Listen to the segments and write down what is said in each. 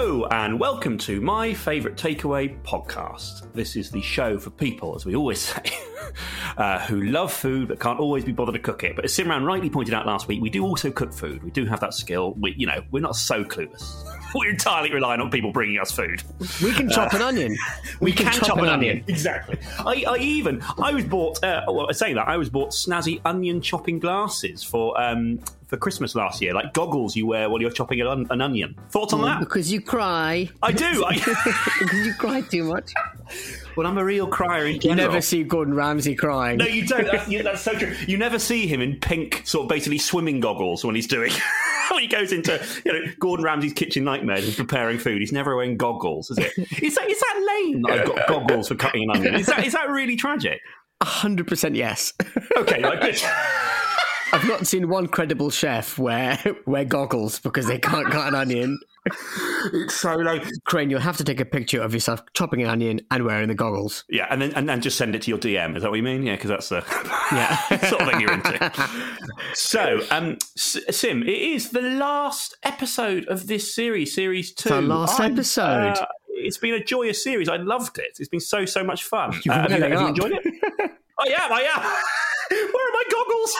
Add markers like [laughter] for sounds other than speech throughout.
Hello, and welcome to my favourite takeaway podcast. This is the show for people, as we always [laughs] say, uh, who love food but can't always be bothered to cook it. But as Simran rightly pointed out last week, we do also cook food. We do have that skill. We, you know, we're not so clueless. [laughs] We're entirely relying on people bringing us food. We can chop an onion. [laughs] We, can, chop, an onion. Exactly. I, I even I was bought. Uh, well, saying that I was bought snazzy onion chopping glasses for um, for Christmas last year, like goggles you wear while you're chopping an, an onion. Thoughts on that? Because you cry. I do. [laughs] I, because you cry too much. well, I'm a real crier in You general. never see Gordon Ramsay crying. No, you don't. That's, yeah, that's so true. You never see him in pink, sort of basically swimming goggles when he's doing. [laughs] when he goes into you know Gordon Ramsay's kitchen nightmares and preparing food, he's never wearing goggles, is it? Is that is that lame that I've got goggles for cutting an onion? Is that is that really tragic? hundred percent yes. Okay, like this. [laughs] I've not seen one credible chef wear [laughs] wear goggles because they can't cut an onion. it's so like Crane, you'll have to take a picture of yourself chopping an onion and wearing the goggles. yeah, and then and then just send it to your DM. Is that what you mean? Yeah, because that's the [laughs] Yeah. sort of thing you're into. [laughs] So, um, Sim, it is the last episode of this series, series two. our last I'm, episode. uh, it's been a joyous series. I loved it. It's been so so much fun. You're Uh, have, you, have you enjoyed it? I am. I am. Where are my goggles?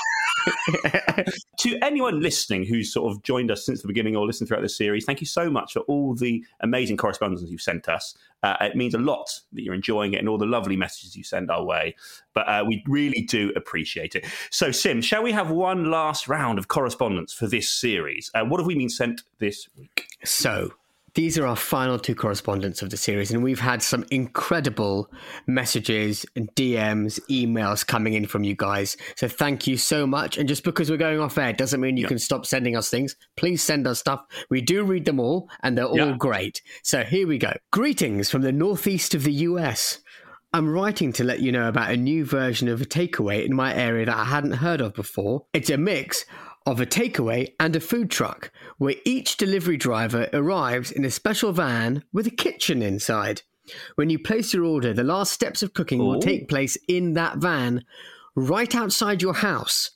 [laughs] to anyone listening who's sort of joined us since the beginning or listened throughout this series, thank you so much for all the amazing correspondence you've sent us. Uh, it means a lot that you're enjoying it and all the lovely messages you send our way. But uh, we really do appreciate it. So, Sim, shall we have one last round of correspondence for this series? Uh, what have we been sent this week? So, these are our final two correspondents of the series, and we've had some incredible messages and DMs, emails coming in from you guys. So, thank you so much. And just because we're going off air doesn't mean you can stop sending us things. Please send us stuff. We do read them all, and they're all great. So, here we go. Greetings from the northeast of the US. I'm writing to let you know about a new version of a takeaway in my area that I hadn't heard of before. It's a mix of a takeaway and a food truck, where each delivery driver arrives in a special van with a kitchen inside. When you place your order, the last steps of cooking will take place in that van, right outside your house.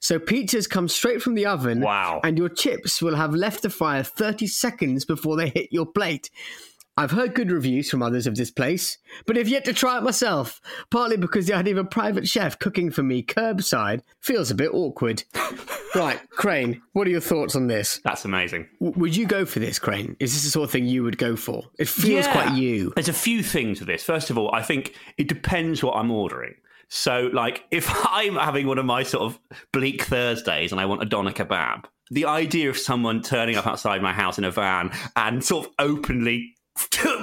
So pizzas come straight from the oven, Wow. and your chips will have left the fryer 30 seconds before they hit your plate. I've heard good reviews from others of this place, but have yet to try it myself, partly because the idea of a private chef cooking for me curbside feels a bit awkward. [laughs] right, Crane, what are your thoughts on this? That's amazing. W- would you go for this, Crane? Is this the sort of thing you would go for? It feels Yeah. quite you. There's a few things with this. First of all, I think it depends what I'm ordering. So, like, [laughs] if I'm having one of my sort of bleak Thursdays and I want a doner kebab, the idea of someone turning up outside my house in a van and sort of openly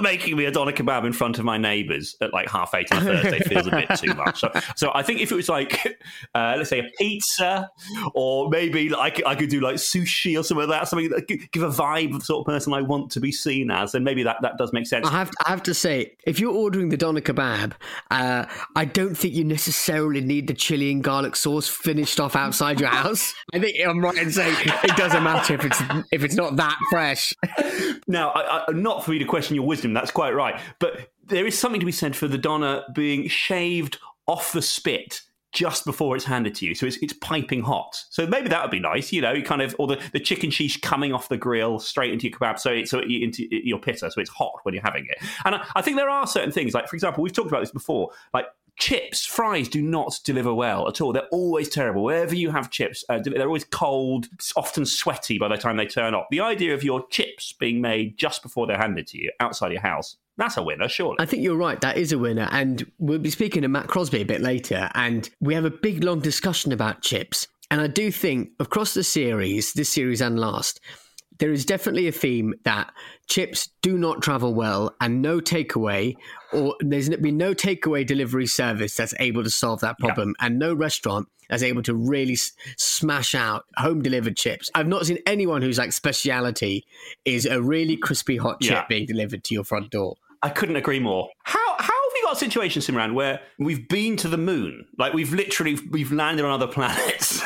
making me a doner kebab in front of my neighbours at like half eight on a Thursday feels a bit too [laughs] much. So, so I think if it was like, [laughs] uh, let's say a pizza, or maybe like I could do like sushi or something like that, something that gi- give a vibe of the sort of person I want to be seen as, then maybe that, that does make sense. I have, I have to say, if you're ordering the doner kebab, uh, I don't think you necessarily need the chili and garlic sauce finished off outside your house. [laughs] I think I'm right in saying it doesn't matter if it's if it's not that fresh. Now, I, I, not for me to question your wisdom, that's quite right. But there is something to be said for the doner being shaved off the spit just before it's handed to you. So it's, it's piping hot. So maybe that would be nice, you know, you kind of, or the, the chicken shish coming off the grill straight into your kebab, so, it, so into your pitta, so it's hot when you're having it. And I, I think there are certain things, like, for example, we've talked about this before, like chips, fries do not deliver well at all. They're always terrible. Wherever you have chips, uh, they're always cold, often sweaty by the time they turn up. The idea of your chips being made just before they're handed to you outside your house. That's a winner, surely. I think you're right. That is a winner. And we'll be speaking to Matt Crosby a bit later. And we have a big, long discussion about chips. And I do think across the series, this series and last, there is definitely a theme that chips do not travel well and no takeaway or there's been no takeaway delivery service that's able to solve that problem yeah. and no restaurant that's able to really s- smash out home delivered chips. I've not seen anyone whose like speciality is a really crispy hot chip yeah. being delivered to your front door. I couldn't agree more. How how have we got a situation simran where we've been to the moon? Like we've literally we've landed on other [laughs] planets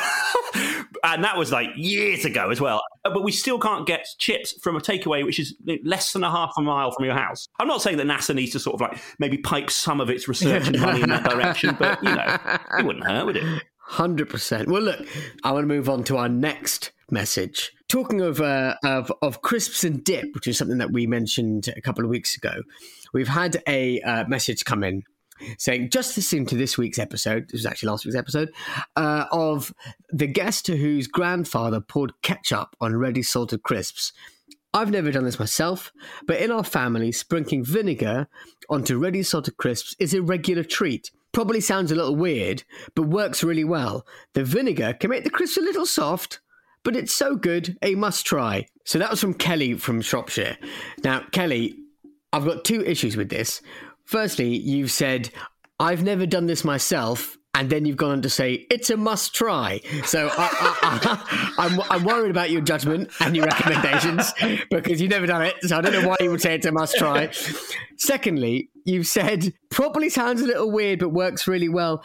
and that was like years ago as well. Uh, but we still can't get chips from a takeaway which is less than a half a mile from your house. I'm not saying that NASA needs to sort of like maybe pipe some of its research and money in that direction, but you know, it wouldn't hurt, would it? Hundred percent. Well, look, I want to move on to our next message. Talking of, uh, of of crisps and dip, which is something that we mentioned a couple of weeks ago, we've had a uh, message come in saying, just listen to this week's episode, this was actually last week's episode, uh, of the guest to whose grandfather poured ketchup on ready salted crisps. I've never done this myself, but in our family, sprinkling vinegar onto ready salted crisps is a regular treat. Probably sounds a little weird, but works really well. The vinegar can make the crisps a little soft, but it's so good, a must try. So that was from Kelly from Shropshire. Now, Kelly, I've got two issues with this. Firstly, you've said, I've never done this myself. And then you've gone on to say, it's a must try. So I, am [laughs] I'm, I'm worried about your judgment and your recommendations [laughs] because you've never done it. So I don't know why you would say it's a must try. Secondly, you've said, probably sounds a little weird, but works really well.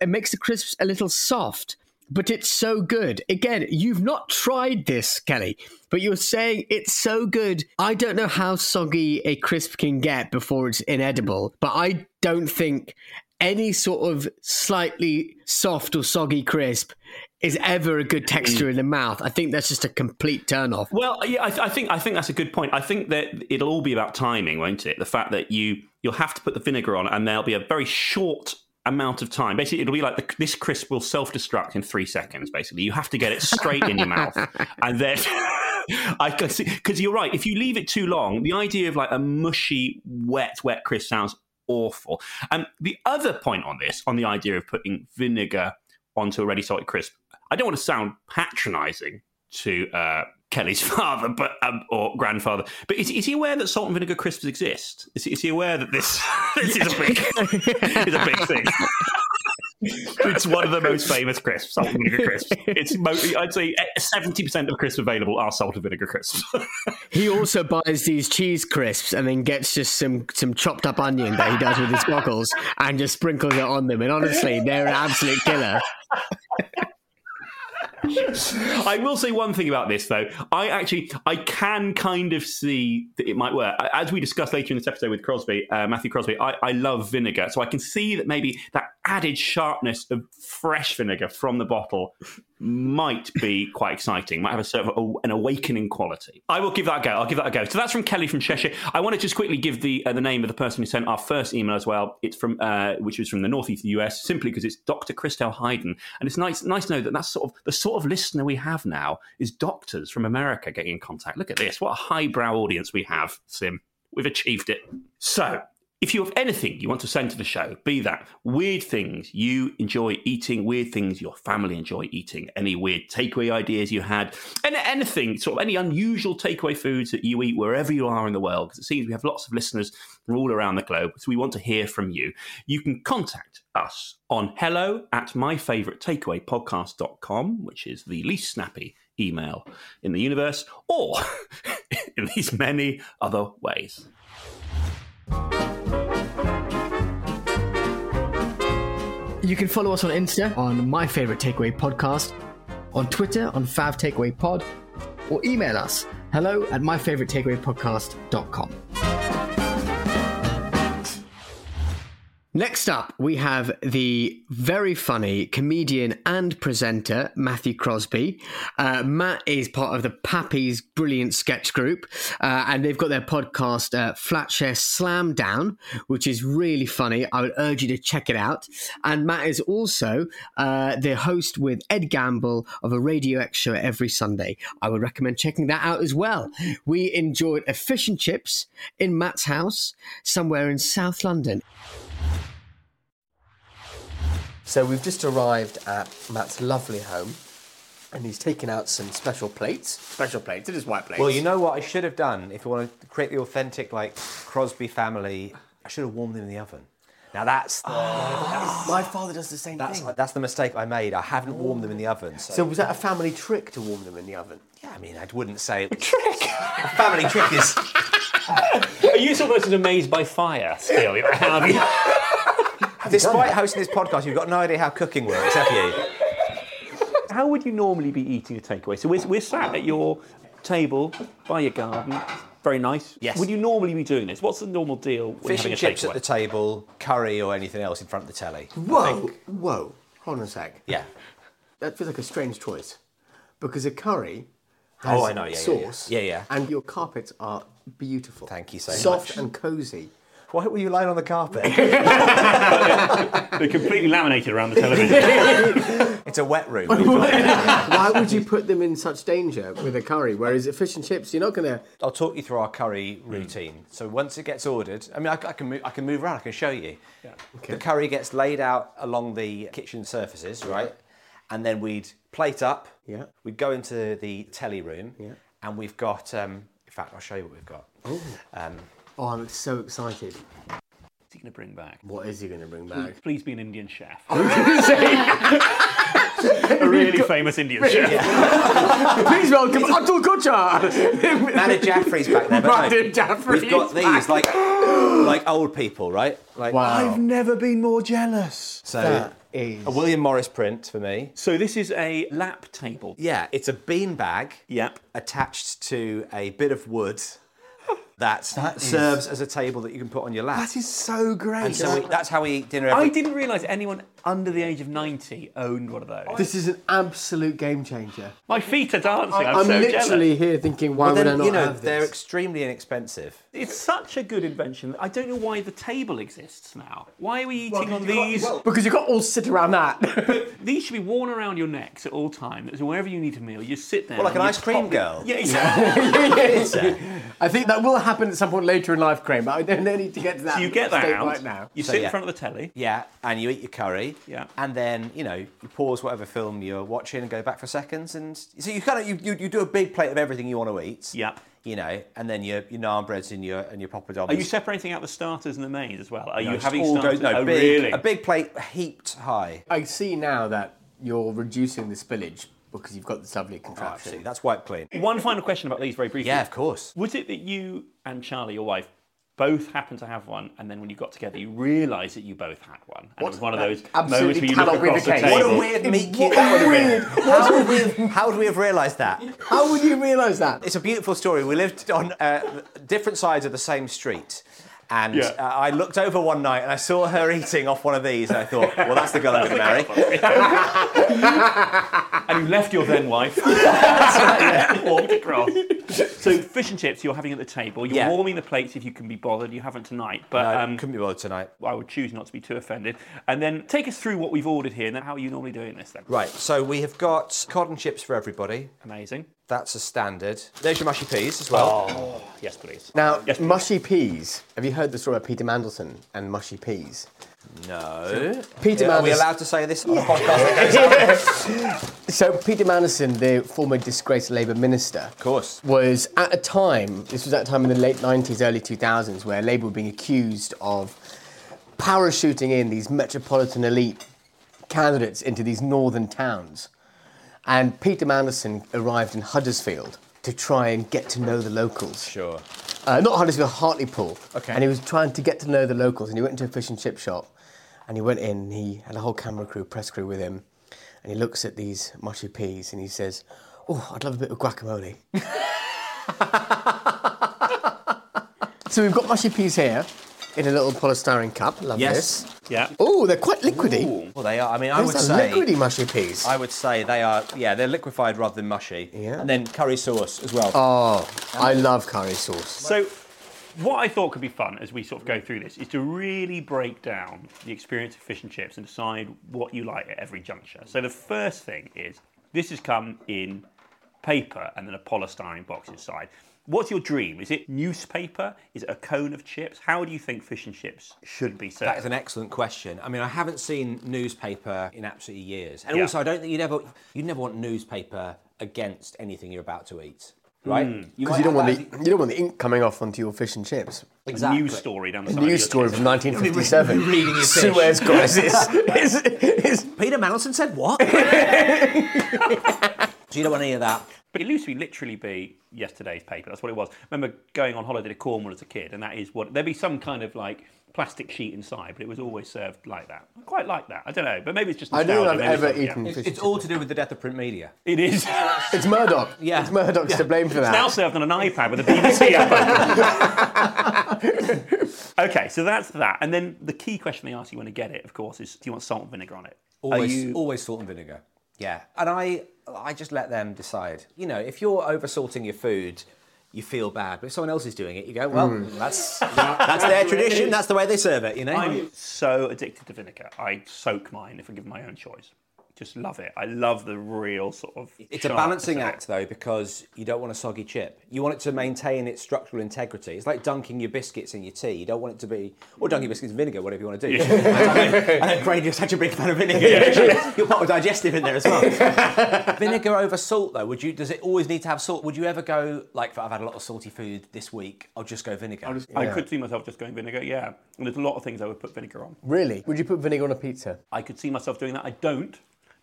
It makes the crisps a little soft but it's so good. Again, you've not tried this, Kelly, but you're saying it's so good. I don't know how soggy a crisp can get before it's inedible, but I don't think any sort of slightly soft or soggy crisp is ever a good texture in the mouth. I think that's just a complete turn off. Well, yeah, I, I, think I think that's a good point. I think that it'll all be about timing, won't it? The fact that you you'll have to put the vinegar on, and there'll be a very short amount of time. Basically, it'll be like the, this crisp will self destruct in three seconds. Basically, you have to get it straight in your mouth, [laughs] and then [laughs] I can see because you're right. If you leave it too long, the idea of like a mushy, wet, wet crisp sounds awful. And the other point on this, on the idea of putting vinegar onto a ready salted crisp, I don't want to sound patronising to uh, Kelly's [laughs] father, but um, or grandfather. But is, is, he aware that salt and vinegar crisps exist? Is, is he aware that this, [laughs] this is a big [laughs] is a big thing? it's one of the most famous crisps, salt and vinegar crisps. It's I'd say seventy percent of crisps available are salt and vinegar crisps. he also buys these cheese crisps and then gets just some some chopped up onion that he does with his goggles and just sprinkles it on them. And honestly, they're an absolute killer. [laughs] I will say one thing about this though. I actually I can kind of see that it might work. As we discussed later in this episode with Crosby, uh, Matthew Crosby, I, I love vinegar, so I can see that maybe that added sharpness of fresh vinegar from the bottle might be quite exciting. Might have a sort of an awakening quality. I will give that a go. I'll give that a go. So that's from Kelly from Cheshire. I want to just quickly give the uh, the name of the person who sent our first email as well. It's from uh, which was from the northeast of the US, simply because it's Dr. Christelle Hayden, and it's nice nice to know that that's sort of the sort of listener we have now is doctors from America getting in contact. Look at this. What a highbrow audience we have, Sim. We've achieved it. So, if you have anything you want to send to the show, be that weird things you enjoy eating, weird things your family enjoy eating, any weird takeaway ideas you had, and anything, sort of any unusual takeaway foods that you eat wherever you are in the world, because it seems we have lots of listeners from all around the globe, so we want to hear from you. You can contact us on hello at myfavoritetakeawaypodcast.com, which is the least snappy email in the universe, or [laughs] in these many other ways. You can follow us on Insta on My Favorite Takeaway Podcast, on Twitter on Fav Takeaway Pod, or email us hello at myfavoritetakeawaypodcast.com. Next up, we have the very funny comedian and presenter, Matthew Crosby. Uh, Matt is part of the Pappy's brilliant sketch group, uh, and they've got their podcast, uh, Flatshare Slam Down, which is really funny. I would urge you to check it out. And Matt is also uh, the host with Ed Gamble of a Radio X show every Sunday. I would recommend checking that out as well. We enjoyed a fish and chips in Matt's house somewhere in South London. So we've just arrived at Matt's lovely home, and he's taken out some special plates. Special plates. It is white plates. Well, you know what I should have done if you want to create the authentic like Crosby family. I should have warmed them in the oven. Now that's the, [gasps] my father does the same that's, thing. that's the mistake I made. I haven't warmed them in the oven. So, So was that a family trick to warm them in the oven? yeah, I mean, I wouldn't say a trick. a family trick is. [laughs] Are you sort of amazed by fire still? How [laughs] have you? Despite hosting this podcast, you've got no idea how cooking works, have you? How would you normally be eating a takeaway? So we're, we're sat at your table by your garden. Very nice. Yes. Would you normally be doing this? What's the normal deal when Fish having and a chips at the table, curry or anything else in front of the telly. Whoa, whoa. Hold on a sec. Yeah. That feels like a strange choice. Because a curry has Oh, I know, yeah, yeah, yeah. sauce. Yeah, yeah. And your carpets are beautiful. Thank you so Soft much. and cosy. Why were you lying on the carpet? [laughs] They're completely laminated around the television. [laughs] it's a wet room. Why would you put them in such danger with a curry? Whereas a fish and chips, you're not going to. I'll talk you through our curry routine. So once it gets ordered, I mean, I, I can move, I can move around. I can show you. Yeah. Okay. The curry gets laid out along the kitchen surfaces, right? And then we'd plate up. Yeah. We'd go into the telly room. Yeah. And we've got. Um, in fact, I'll show you what we've got. Um, Oh, I'm so excited. What's he going to bring back? What is he going to bring back? Please be an Indian chef. [laughs] a really famous Indian chef. [laughs] Please welcome Atul Kochhar. Nana Jaffrey's back there. But no, Madhur Jaffrey's We've got these, back. like, like old people, right? Like, Wow. never been more jealous. So, That is. a William Morris print for me. So this is a lap table. Yeah, it's a bean bag. Yep. attached to a bit of wood that, serves as a table that you can put on your lap. That is so great. and so we, that's how we eat dinner. Every, I didn't realise anyone under the age of 90 owned one of those. this is an absolute game changer. My feet are dancing. I'm, I'm so literally jealous. here thinking, why But would I not you know, have they're extremely inexpensive. It's such a good invention. I don't know why the table exists now. Why are we eating on these? because you got all sit around that. [laughs] These should be worn around your necks at all times. So wherever you need a meal, you sit there. Well, like an ice cream girl. Yeah, [laughs] exactly. [laughs] I think that will happen at some point later in life, Crane, but I don't need to get to that So you get that out. right now. You So, sit in front of the telly. Yeah, and you eat your curry. Yeah. And then, you know, you pause whatever film you're watching and go back for seconds. And so you kind of, you, you, you do a big plate of everything you want to eat. Yep. You know, and then your, your naan breads and your, and your poppadoms. Are you separating out the starters and the mains as well? Are you having all starters? goes- no, oh, big, really? A big plate heaped high. I see now that you're reducing the spillage because you've got this lovely Oh, contraption. absolutely. That's wiped clean. One final question about these, very briefly. Yeah, of course. Was it that you and Charlie, your wife, both happened to have one, and then when you got together, you realised that you both had one, and it was one of those absolutely moments where you look be the across the, case. table. What a weird meet cute What that would have been. weird. [laughs] How would, we have, how would we have realised that? How would you realise that? It's a beautiful story. We lived on uh, different sides of the same street. And Yeah. uh, I looked over one night and I saw her eating off one of these, and I thought, [laughs] well, that's the girl I'm going to marry. [laughs] and you left your then wife, [laughs] walked across. So fish and chips you're having at the table. You're Yeah. warming the plates if you can be bothered. You haven't tonight, but No, um, couldn't be bothered tonight. I would choose not to be too offended. And then take us through what we've ordered here, and then how are you normally doing this then? Right, so we have got cod and chips for everybody. Amazing. That's a standard. There's your mushy peas as well. Oh, yes, please. Now, Yes, please. mushy peas. Have you heard the story of Peter Mandelson and mushy peas? No. Peter Are we Mandelson. allowed to say this on a podcast? [laughs] So Peter Mandelson, the former disgraced Labour minister, Of course. was at a time. This was at a time in the late '90s, early 2000s, where Labour were being accused of parachuting in these metropolitan elite candidates into these northern towns. And Peter Mandelson arrived in Huddersfield to try and get to know the locals. Sure. Uh, not Huddersfield, Hartlepool. Okay. And he was trying to get to know the locals, and he went into a fish and chip shop, and he went in. And he had a whole camera crew, press crew with him, and he looks at these mushy peas, and he says, "Oh, I'd love a bit of guacamole." [laughs] so we've got mushy peas here. In a little polystyrene cup. Love Yes. this. Yeah. Oh, they're quite liquidy. Well, they are. I mean, I would are say. liquidy mushy peas. I would say they are. Yeah, they're liquefied rather than mushy. Yeah. And then curry sauce as well. Oh, I love curry sauce. So, what I thought could be fun as we sort of go through this is to really break down the experience of fish and chips and decide what you like at every juncture. So, the first thing is this has come in paper and then a polystyrene box inside. What's your dream? Is it newspaper? Is it a cone of chips? How do you think fish and chips should be served? That is an excellent question. I mean, I haven't seen newspaper in absolutely years, and Yeah. also I don't think you'd ever you'd never want newspaper against anything you're about to eat, right? Hmm. Because might you don't want the that- you don't want the ink coming off onto your fish and chips. a exactly. news story down the A side. of news story from 1957. [laughs] reading your fish. Suez crisis. is, is, Peter Mandelson said what? [laughs] so you don't want any of that. But it used to be literally be yesterday's paper. That's what it was. remember going on holiday to Cornwall as a kid, and that is what there'd be some kind of like plastic sheet inside, but it was always served like that. I quite like that. I don't know, but maybe it's just. I don't think I've ever it's- eaten yeah. fish. It's all to do with the death of print media. It is. [laughs] It's Murdoch. [laughs] Yeah. It's Murdoch's to blame for that. It's now served on an iPad with a BBC [laughs] app. okay, so that's that. And then the key question they ask you when you get it, of course, is do you want salt and vinegar on it? Always, you- always salt and vinegar. Yeah, and I, I just let them decide. You know, if you're over salting your food, you feel bad. But if someone else is doing it, you go, well, mm. that's [laughs] that's their tradition. That's the way they serve it. You know. I'm so addicted to vinegar. I soak mine if I give my own choice. Just love it. I love the real sort of. It's a balancing it. act though, because you don't want a soggy chip. You want it to maintain its structural integrity. It's like dunking your biscuits in your tea. You don't want it to be, or dunking your biscuits in vinegar, whatever you want to do. [laughs] I know, Craig, you're such a big fan of vinegar. [laughs] You're part of digestive in there as well. [laughs] vinegar over salt though, would you? Does it always need to have salt? Would you ever go like, I've had a lot of salty food this week. I'll just go vinegar. I could see myself just going vinegar, yeah. And there's a lot of things I would put vinegar on. Really? Would you put vinegar on a pizza? I could see myself doing that. I don't.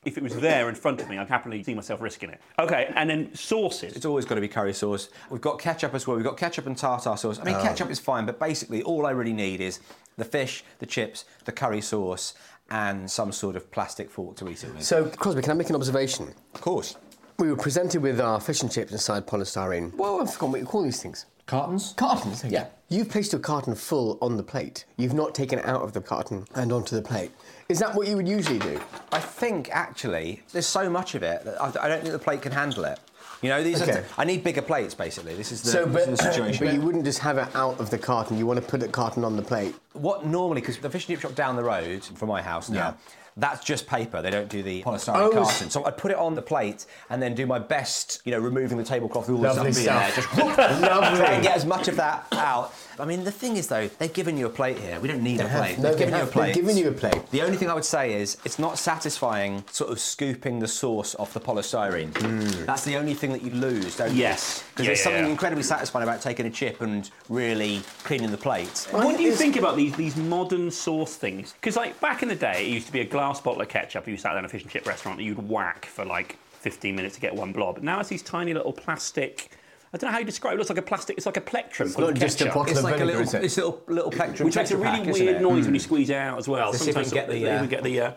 If it was there in front of me, I'd happily see myself risking it. Okay, and then sauces. It's always got to be curry sauce. We've got ketchup as well. We've got ketchup and tartar sauce. I mean, oh. ketchup is fine, but basically, all I really need is the fish, the chips, the curry sauce, and some sort of plastic fork to eat it with. So, Crosby, can I make an observation? Of course. We were presented with our fish and chips inside polystyrene. Well, I've forgotten what you call these things. Cartons? Cartons. Yeah. You've placed your carton full on the plate. You've not taken it out of the carton and onto the plate. Is that what you would usually do? I think actually there's so much of it that I I don't think the plate can handle it. You know, these Okay. are. I need bigger plates basically. This is the, So, this but, is the situation. but you wouldn't just have it out of the carton. You want to put the carton on the plate. What normally, because the fish and chip shop down the road from my house now, Yeah. that's just paper. They don't do the polystyrene Oh, carton. So I'd put it on the plate and then do my best, you know, removing the tablecloth, all the Lovely stuff in there. Just [laughs] Lovely. try and get as much of that out. I mean, the thing is though, they've given you a plate here. We don't need a have. plate. No, they've they given you a have. They've plate. given you a plate. The only thing I would say is it's not satisfying sort of scooping the sauce off the polystyrene. Hmm. That's the only thing that you lose, don't you? Yes. Because Yeah, there's yeah, something yeah. incredibly satisfying about taking a chip and really cleaning the plate. What do you think about these these modern sauce things? Because like back in the day, it used to be a glass bottle of ketchup. You sat down in a fish and chip restaurant that you'd whack for like 15 minutes to get one blob. Now it's these tiny little plastic. I don't know how you describe it. It looks like a plastic. It's like a plectrum. full not of just a ketchup, bottle It's of like a little, is it? this little little plectrum which makes a really Pak, isn't weird it? noise when you squeeze it out as well. Let's see if we Sometimes get the, they uh, even get the. Uh,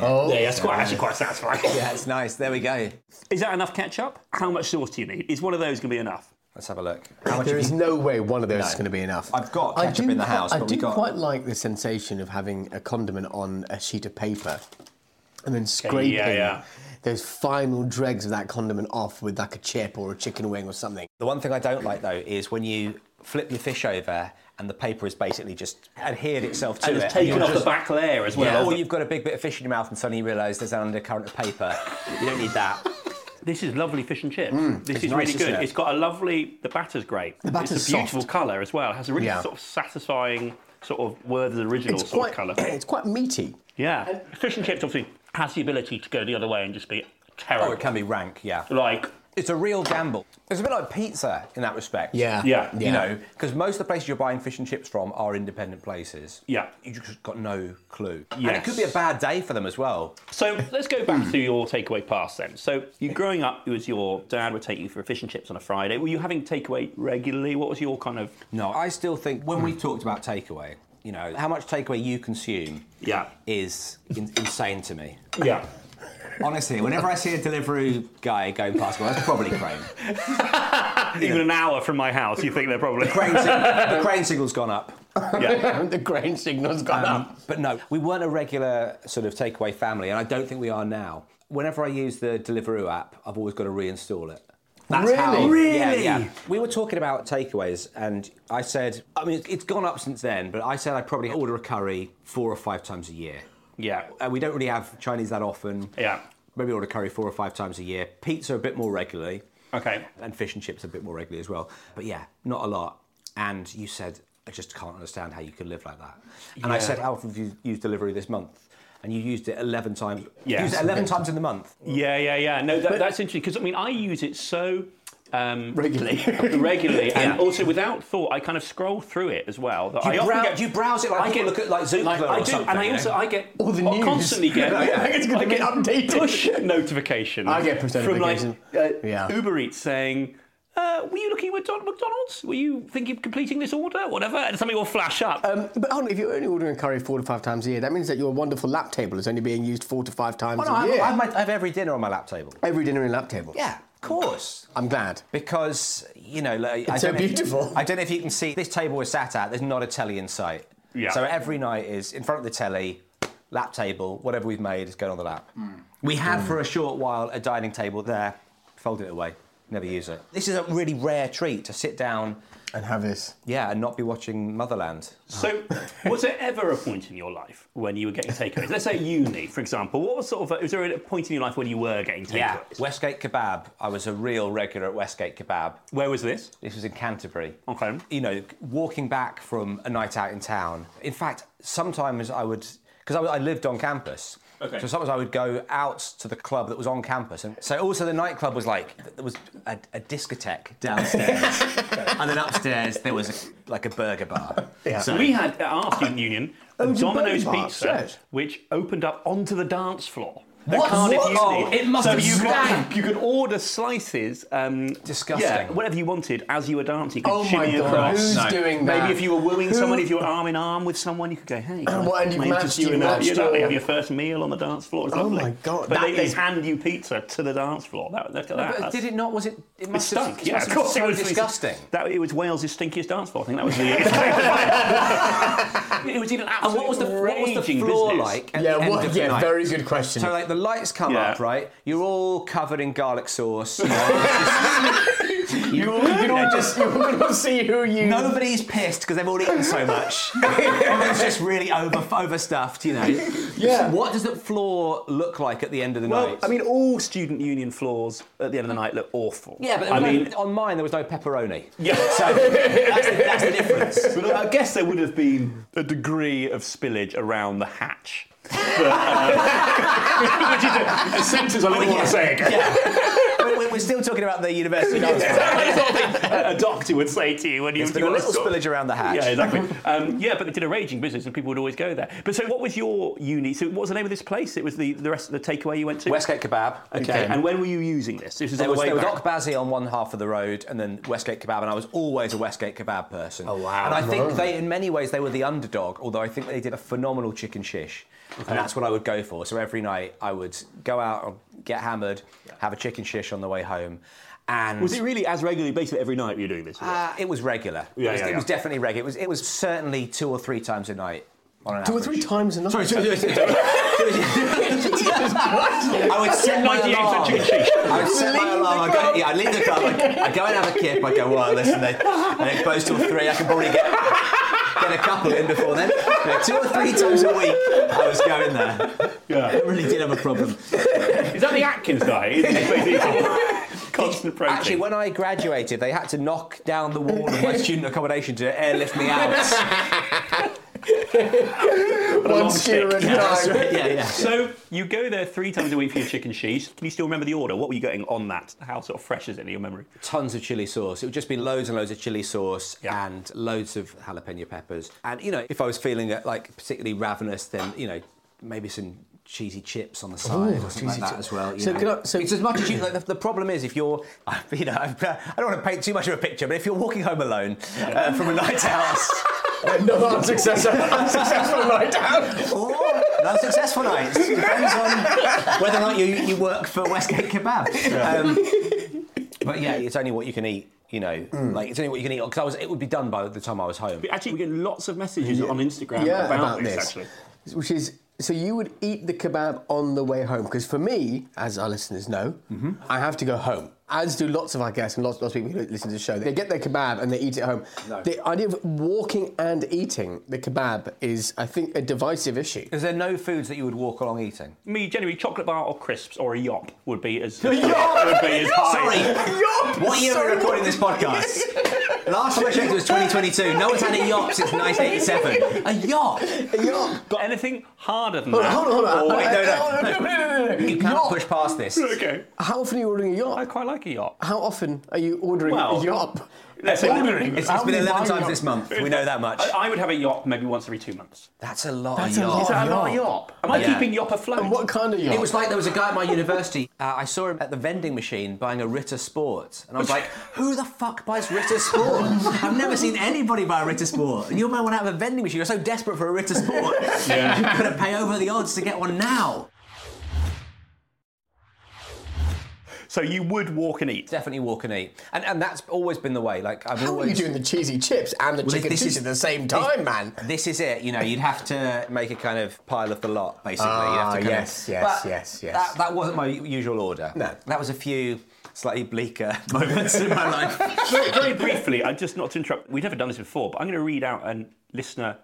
Oh, yeah, that's quite actually quite satisfying. [laughs] Yeah, it's nice. There we go. Is that enough ketchup? How much sauce do you need? Is one of those going to be enough? Let's have a look. How much There you- no way one of those No. is going to be enough. I've got ketchup do in the house, I but do we got- quite like the sensation of having a condiment on a sheet of paper and then scraping yeah yeah. Those final dregs of that condiment off with like a chip or a chicken wing or something. The one thing I don't like though is when you flip your fish over and the paper is basically just adhered itself to And it. it's taken you're off just- the back layer as well. Yeah, or you've got a big bit of fish in your mouth and suddenly you realise there's an undercurrent of paper. You don't need that. This is lovely fish and chips. this Mm, It's is nice, really good. it? It's got a lovely. The batter's great. The batter's It's a beautiful soft. colour as well. It has a really Yeah. sort of satisfying sort of Werther's original It's sort quite, of colour. [clears throat] it's quite meaty. Yeah, fish and chips obviously has the ability to go the other way and just be oh, terrible. Oh, it can be rank, yeah. Like It's a real gamble. It's a bit like pizza in that respect. Yeah. Yeah. You know, because most of the places you're buying fish and chips from are independent places. Yeah. You just got no clue. And it could be a bad day for them as well. So let's go back to your takeaway past then. So you growing up, it was your dad would take you for fish and chips on a Friday. Were you having takeaway regularly? What was your kind of No, I still think when we talked about takeaway, you know, how much takeaway you consume yeah is in- insane to me. yeah? Honestly, whenever I see a delivery guy going past, well, that's probably Crane. [laughs] Even an hour from my house, you think they're probably Crane sig- the Crane signal's gone up. Yeah. [laughs] the Crane signal's gone Um, up. but no, we weren't a regular sort of takeaway family, and I don't think we are now. Whenever I use the Deliveroo app, I've always got to reinstall it. Really? Yeah, yeah. We were talking about takeaways, and I said, I mean, it's gone up since then, but I said I'd probably order a curry four or five times a year. Yeah. Uh, we don't really have Chinese that often. Yeah. Maybe order curry four or five times a year. Pizza a bit more regularly. Okay. And fish and chips a bit more regularly as well. But yeah, not a lot. And you said, I just can't understand how you could live like that. And I said, how often have you used delivery this month? And you used it 11 times. Yeah. Used it 11 times in the month. Yeah, yeah, yeah. No, that, that's interesting because I mean, I use it so um, Regularly. [laughs] regularly, and Yeah. also without thought. I kind of scroll through it as well. That Do I you, brow- get, you browse it like I people get look at like Zoopla like, I do, and I also? I get All the news. constantly [laughs] get I think I get updated. push notifications. I get push from like uh, Yeah. Uber Eats saying. Uh, were you looking at McDonald's? Were you thinking of completing this order? Whatever, and something will flash up. Um, but hold on, if you're only ordering curry four to five times a year, that means that your wonderful lap table is only being used four to five times Oh, no, I a have, year. I, have my, I have every dinner on my lap table. Every dinner in lap table. Yeah, of course. I'm glad. Because, you know, like, I so don't know if- beautiful. I don't know if you can see this table we're sat at, there's not a telly in sight. Yeah. So every night is in front of the telly, lap table, whatever we've made is going on the lap. We had for a short while a dining table there, folded it away, never use it. This is a really rare treat to sit down, And have this. yeah, and not be watching Motherland. So, was there ever a point in your life when you were getting takeaways? Let's say uni, for example. What was sort of? Was there a point in your life when you were getting takeaways? Yeah, Westgate Kebab. I was a real regular at Westgate Kebab. Where was this? This was in Canterbury. Okay. You know, walking back from a night out in town. In fact, sometimes I would, because I, I lived on campus. Okay. So sometimes I would go out to the club that was on campus, and so also the nightclub was like there was a, a discotheque downstairs, [laughs] [laughs] and then upstairs there was a, like a burger bar. Yeah. So We had at our student union oh, a Oh, Domino's burger bar Pizza, which opened up onto the dance floor. At What? Cardiff What? Uni. Oh, it must so have you stank. could, you could order slices. Um, Disgusting. Yeah, whatever you wanted as you were dancing. You could Oh my shimmy God, across. who's No. doing that? Maybe if you were wooing Who- someone, if you were arm in arm with someone, you could go, hey. can I- what, and can you've I matched- interest you you've in that? matched You know, your- you have your first meal on the dance floor. It's Oh lovely. my God, But that they, they hand you pizza to the dance floor. That, look at that. But That's- did it not? Was it? It it must stunk. Have, yeah, must of have course been it was disgusting. That it was Wales' stinkiest dance floor. I think that was the. [laughs] [laughs] it was even. an And what was the what was the floor like at Yeah, the end what- of the yeah, night? very good question. So like the lights come Yeah. up, right? You're all covered in garlic sauce. You know, [laughs] [laughs] You, all- you all just you all see who you. Nobody's pissed because they've all eaten so much. [laughs] Everyone's just really over overstuffed, you know. Yeah. What does the floor look like at the end of the Well, night? I mean, all student union floors at the end of the night look awful. yeah, but I mean, on mine there was no pepperoni. yeah. So that's the, that's the difference. [laughs] But I guess there would have been a degree of spillage around the hatch. But, uh, [laughs] which is a, a sentence I don't want to say again. Yeah. We're- still talking about the university. [laughs] A doctor would say to you when you been you a little to sort of- spillage around the hatch. Yeah, exactly. [laughs] um, yeah, but they did a raging business, and people would always go there. But so, what was your uni? So, what was the name of this place? It was the the rest of the takeaway you went to. Westgate Kebab. Okay. And when were you using this? This was There on was, the way there was back. Okbazi on one half of the road and then Westgate Kebab, and I was always a Westgate Kebab person. Oh, wow. And I think they, in many ways, they were the underdog, although I think they did a phenomenal chicken shish. And that's what I would go for. So every night I would go out and get hammered, have a chicken shish on the way home. And Was it really as regularly, basically every night you were doing this? it? uh, it was regular. Yeah, it was, yeah, it yeah. was definitely regular. It was, it was certainly two or three times a night. Two or three times a night. Sorry, sorry, sorry, sorry. [laughs] I would set my 98 alarm. I would set my alarm. I go, yeah, I leave the club. I, go and have a kip. I go, well, listen, they, and it goes till three. I can probably get get a couple in before then. Yeah, two or three times a week, I was going there. Yeah. I really did have a problem. Is that the Atkins diet? [laughs] Isn't it? Basically, Constant protein. Actually, when I graduated, they had to knock down the wall of my [laughs] student accommodation to airlift me out. [laughs] One skewer at a time. yeah, yeah. [laughs] So you go there three times a week for your chicken shish. Can you still remember the order? What were you getting on that? How sort of fresh is it in your memory? tons of chili sauce. It would just be loads and loads of chili sauce Yeah. and loads of jalapeno peppers. And you know, if I was feeling uh, like particularly ravenous, then you know, maybe some cheesy chips on the side or something like that chip. as well. you So know. I- so- it's as much as you. Like, the, the problem is if you're, [laughs] you know, [laughs] I don't want to paint too much of a picture, but if you're walking home alone uh, from a night out. [laughs] no, unsuccessful, unsuccessful night out. Or unsuccessful nights. Depends on whether or not you, you work for Westgate Kebab. Um, but yeah, it's only what you can eat. You know, like it's only what you can eat because It would be done by the time I was home. Actually, we get lots of messages on Instagram yeah, about, about this, this. actually. Which is so you would eat the kebab on the way home because for me, as our listeners know, Mm-hmm. I have to go home. As do lots of our guests and lots, lots of people who listen to the show. They get their kebab and they eat it at home. The idea of walking and eating the kebab is, I think, a divisive issue. Is there no foods that you would walk along eating? Me, generally, chocolate bar or crisps or a yop would be as, [laughs] would be as high. [laughs] What year are we recording this podcast? [laughs] Last time I checked, it was 2022. No one's had a yacht since [laughs] 1987. A yacht? A yacht? Got anything harder than Hold on, that? hold on, hold on. Oh, wait, no, no, no. You cannot Yacht. push past this. [laughs] Okay. How often are you ordering a yacht? I quite like a yacht. How often are you ordering Well, a yacht? Let's ordering. It's, How it's been 11 times yacht? this month. We know that much. I, I would have a yacht maybe once every two months. That's a lot That's of a yacht. lot. Is that a lot of yacht. yacht? Am I Yeah. keeping yop afloat? And what kind of yacht? It was like there was a guy at my university. Uh, I saw him at the vending machine buying a Ritter Sport, and I was like, [laughs] "Who the fuck buys Ritter Sport? I've never seen anybody buy a Ritter Sport." And you're buying one out of a vending machine. You're so desperate for a Ritter Sport, [laughs] Yeah. you're going to pay over the odds to get one now. So you would walk and eat. Definitely walk and eat, and and that's always been the way. Like I've How are always. you doing the cheesy chips and the Well, chicken this is- at the same time, man? This is it. You know, you'd have to make a kind of pile of the lot, basically. Ah, yes, of, yes, but yes, yes. That, that wasn't my usual order. No. That was a few slightly bleaker [laughs] moments in my life. [laughs] very, very briefly, I'm just not to interrupt. We've never done this before, but I'm going to read out a listener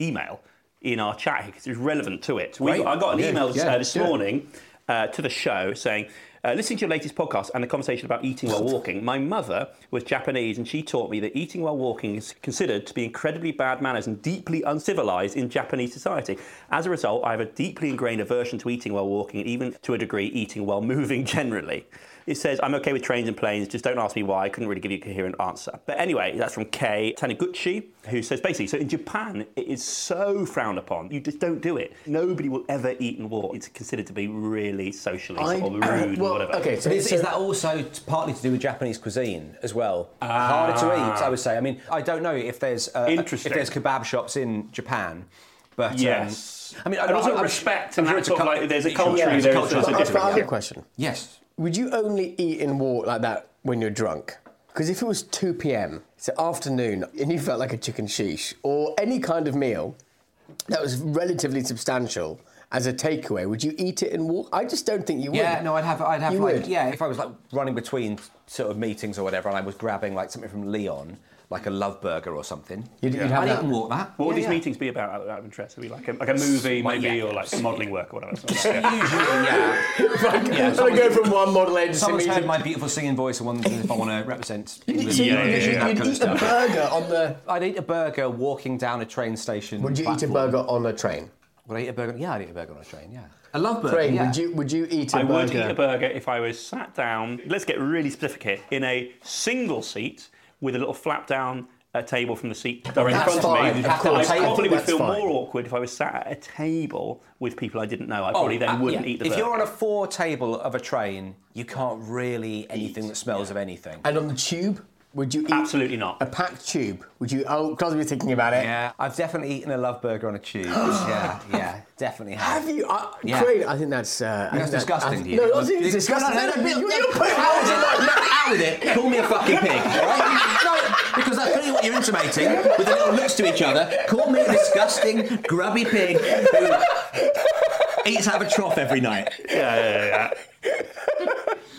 email in our chat because it's relevant to it. We, Great. I got an Yeah, email yeah, uh, this it. morning uh, to the show saying. Uh, listening to your latest podcast and the conversation about eating while walking, my mother was Japanese and she taught me that eating while walking is considered to be incredibly bad manners and deeply uncivilized in Japanese society. As a result, I have a deeply ingrained aversion to eating while walking and even to a degree eating while moving [laughs] generally. It says, I'm okay with trains and planes, just don't ask me why. I couldn't really give you a coherent answer. But anyway, that's from Kei Taniguchi, who says basically, so in Japan, it is so frowned upon. You just don't do it. Nobody will ever eat and walk. It's considered to be really socially sort of rude and well, whatever. okay, so, is, so- is that also partly to do with Japanese cuisine as well? Harder to eat, I would say. I mean, I don't know if there's uh, Interesting. if there's kebab shops in Japan, but um, Yes. I mean, And I, also I, I'm- respect I'm and sure that a sort of cul- like- there's a culture, it's there's- culture. there's a But different- I have a question. Yes. Would you only eat and walk like that when you're drunk? Because if it was 2 p.m., it's afternoon, and you felt like a chicken shish, or any kind of meal that was relatively substantial as a takeaway, would you eat it and walk? I just don't think you would. Yeah, no, I'd have, I'd have You like, would? yeah, if I was like running between sort of meetings or whatever, and I was grabbing like something from Leon, like a love burger or something, You'd- you'd have I'd that. eat and walk that. What would these yeah. meetings be about out out of interest? Would be like a, like a movie, Well, maybe, yeah. or like some modelling work or whatever? [laughs] Usually, yeah. yeah, so I go from one model agency Someone's meeting heard my beautiful singing voice and wonders if I want to represent [laughs] England. So in you- Yeah, yeah, Eurovision, you'd, yeah. you'd eat a burger on the. I'd eat a burger walking down a train station. Would you eat a burger on a train? Would I eat a burger? Yeah, I'd eat a burger on a train. Yeah, I love burger. Train? yeah. Would you? Would you eat a I burger? would eat a burger if I was sat down. Let's get really specific here. In a single seat with a little flap down uh, table from the seat directly in That's front of me. of I course. probably would That's feel fine. more awkward if I was sat at a table with people I didn't know. I probably then uh, wouldn't yeah. eat the burger. If burger. you're on a four table of a train, you can't really eat anything that smells of anything. And on the tube, would you eat Absolutely not. a packed tube? Would you? Oh, because we're thinking about it. Yeah, I've definitely eaten a love burger on a tube. [gasps] yeah, yeah, definitely have. Have you? Uh, Yeah. Craig, I think that's. Uh, I That's think that- disgusting. I- to you. No, I think it's You- disgusting. No, no, no, no, You- no, you put it out with out it. No, out with it. Call me a fucking pig, all right? No, because that's clearly what you're intimating with the little looks to each other. Call me a disgusting, grubby pig who eats out of a trough every night. yeah, yeah, yeah.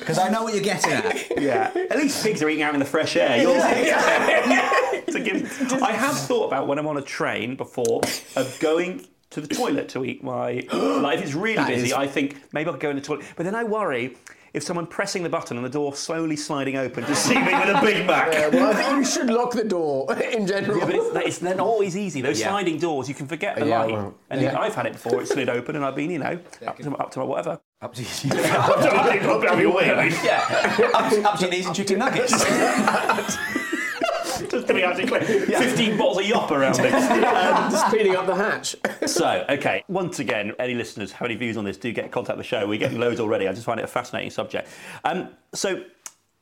Because I know what you're getting at. [laughs] Yeah. At least pigs are eating out in the fresh air. Yours [laughs] to give, I have thought about when I'm on a train before of going to the toilet to eat my. [gasps] Like if it's really That busy, is- I think maybe I'll go in the toilet. But then I worry if someone pressing the button and the door slowly sliding open to see me with a Big Mac. Yeah, well, I think you should lock the door [laughs] in general. Yeah, but it's, it's they're not always easy. Those Yeah. sliding doors, you can forget the Yeah, light. well, and yeah. I've had it before. It slid open, and I've been, you know, up to, up to my whatever. Up to you. [laughs] up to my way. yeah. Up to, up to your knees and chicken nuggets. [laughs] Just to be absolutely clear, 15 bottles of yop around it. [laughs] Um, Just speeding up the hatch. So, okay, once again, any listeners have any views on this, do get in contact with the show. We're getting loads already. I just find it a fascinating subject. Um, so,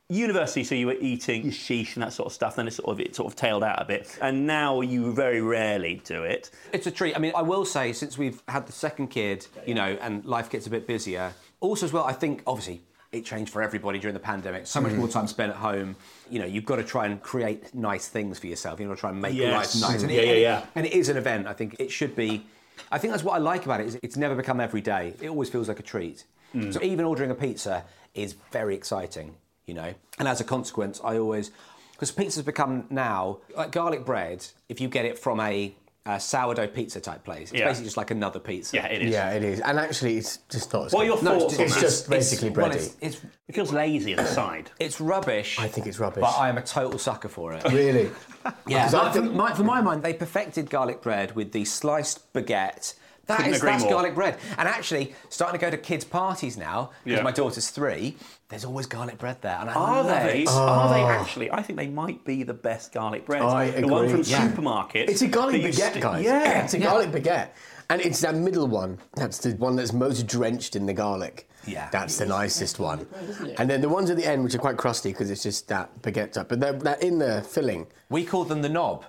university, so you were eating your shish and that sort of stuff, then it sort of, it sort of tailed out a bit. And now you very rarely do it. It's a treat. I mean, I will say, since we've had the second kid, you know, and life gets a bit busier, also as well, I think, obviously, it changed for everybody during the pandemic. So much more time spent at home. You know, you've got to try and create nice things for yourself. You've got to try and make Yes. life nice. And Yeah, it, yeah, yeah. And it is an event. I think it should be. I think that's what I like about it. Is it's never become every day. It always feels like a treat. Mm. So even ordering a pizza is very exciting. You know, and as a consequence, I always because pizza's become now like garlic bread. If you get it from a, a sourdough pizza type place, it's Yeah. basically just like another pizza. Yeah, it is. Yeah, it is. And actually, it's just not as What are good. your No, thoughts it's, on It's that? just basically well, bready. it's, it's It feels lazy inside. it's rubbish. I think it's rubbish. But I am a total sucker for it. Really? Yeah, Because I for, think- my, for my mind, they perfected garlic bread with the sliced baguette. That Couldn't is that's more. garlic bread. And actually, starting to go to kids' parties now because Yeah. my daughter's three. There's always garlic bread there, and I Are they? it. Are they ah. actually? I think they might be the best garlic bread. I the one from Yeah. supermarkets. It's a garlic that baguette, sti- guys. Yeah, It's a yeah. garlic baguette. And it's that middle one. That's the one that's most drenched in the garlic. Yeah. That's the nicest one. And then the ones at the end, which are quite crusty because it's just that baguette type. But they're, they're in the filling. We call them the knob.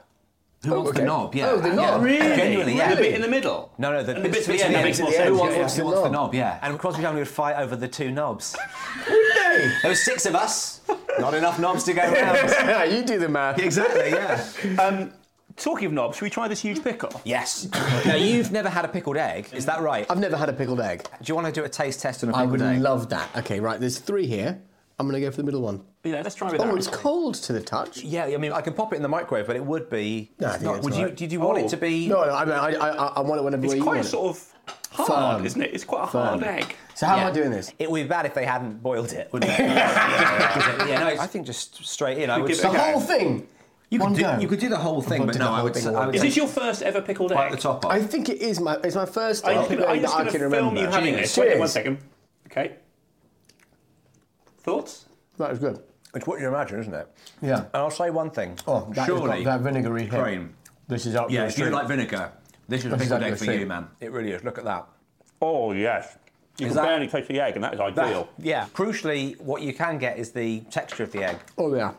Who Oh, wants okay. the knob? Yeah. Oh, the Yeah. knob. Really? Genuinely, yeah. The bit in the middle. No, no, the, the bits at the end, that makes more Who wants, yeah, who yeah. wants the The knob? Yeah. And Crosby family would fight over the two knobs. [laughs] would they? there were six of us. Not enough knobs to go [laughs] around. you do the math. exactly. Yeah. [laughs] Um, talking of knobs, should we try this huge pickle? Yes. Now you've never had a pickled egg, is that right? I've never had a pickled egg. Do you want to do a taste test on a I pickled egg? I would egg? love that. Okay, right. There's three here. I'm going to go for the middle one. Yeah, let's try with Oh, that. it's cold to the touch. Yeah, I mean, I can pop it in the microwave, but it would be. No, I it's think not- that's would all you? right. Did you want Oh. it to be? No, no, I mean, I, I, I want it whenever It's you quite sort of hard, Firm. isn't it? It's quite a hard egg. So how Yeah. am I doing this? It would be bad if they hadn't boiled it, wouldn't [laughs] it? yeah, no, I think just straight in. I would. give it say- a The go. whole thing. You One could do. go. You could do the whole thing, but no, I would. say- I would Is this your first ever pickled bite egg? the top off. I think it is my. It's my first. I'm uh, just pickled going egg that I to can film remember. you having Cheers. this. Wait one Cheers. second. Okay. Thoughts? That is good. It's what you imagine, isn't it? Yeah. And I'll say one thing. Oh, that surely got that vinegary hit. cream. This is up Yeah, if you like vinegar, this is a This is pickled up for street. you, man. It really is. Look at that. Oh, yes. You Is can that- barely taste the egg, and that is ideal. Yeah. Crucially, what you can get is the texture of the egg. Oh yeah.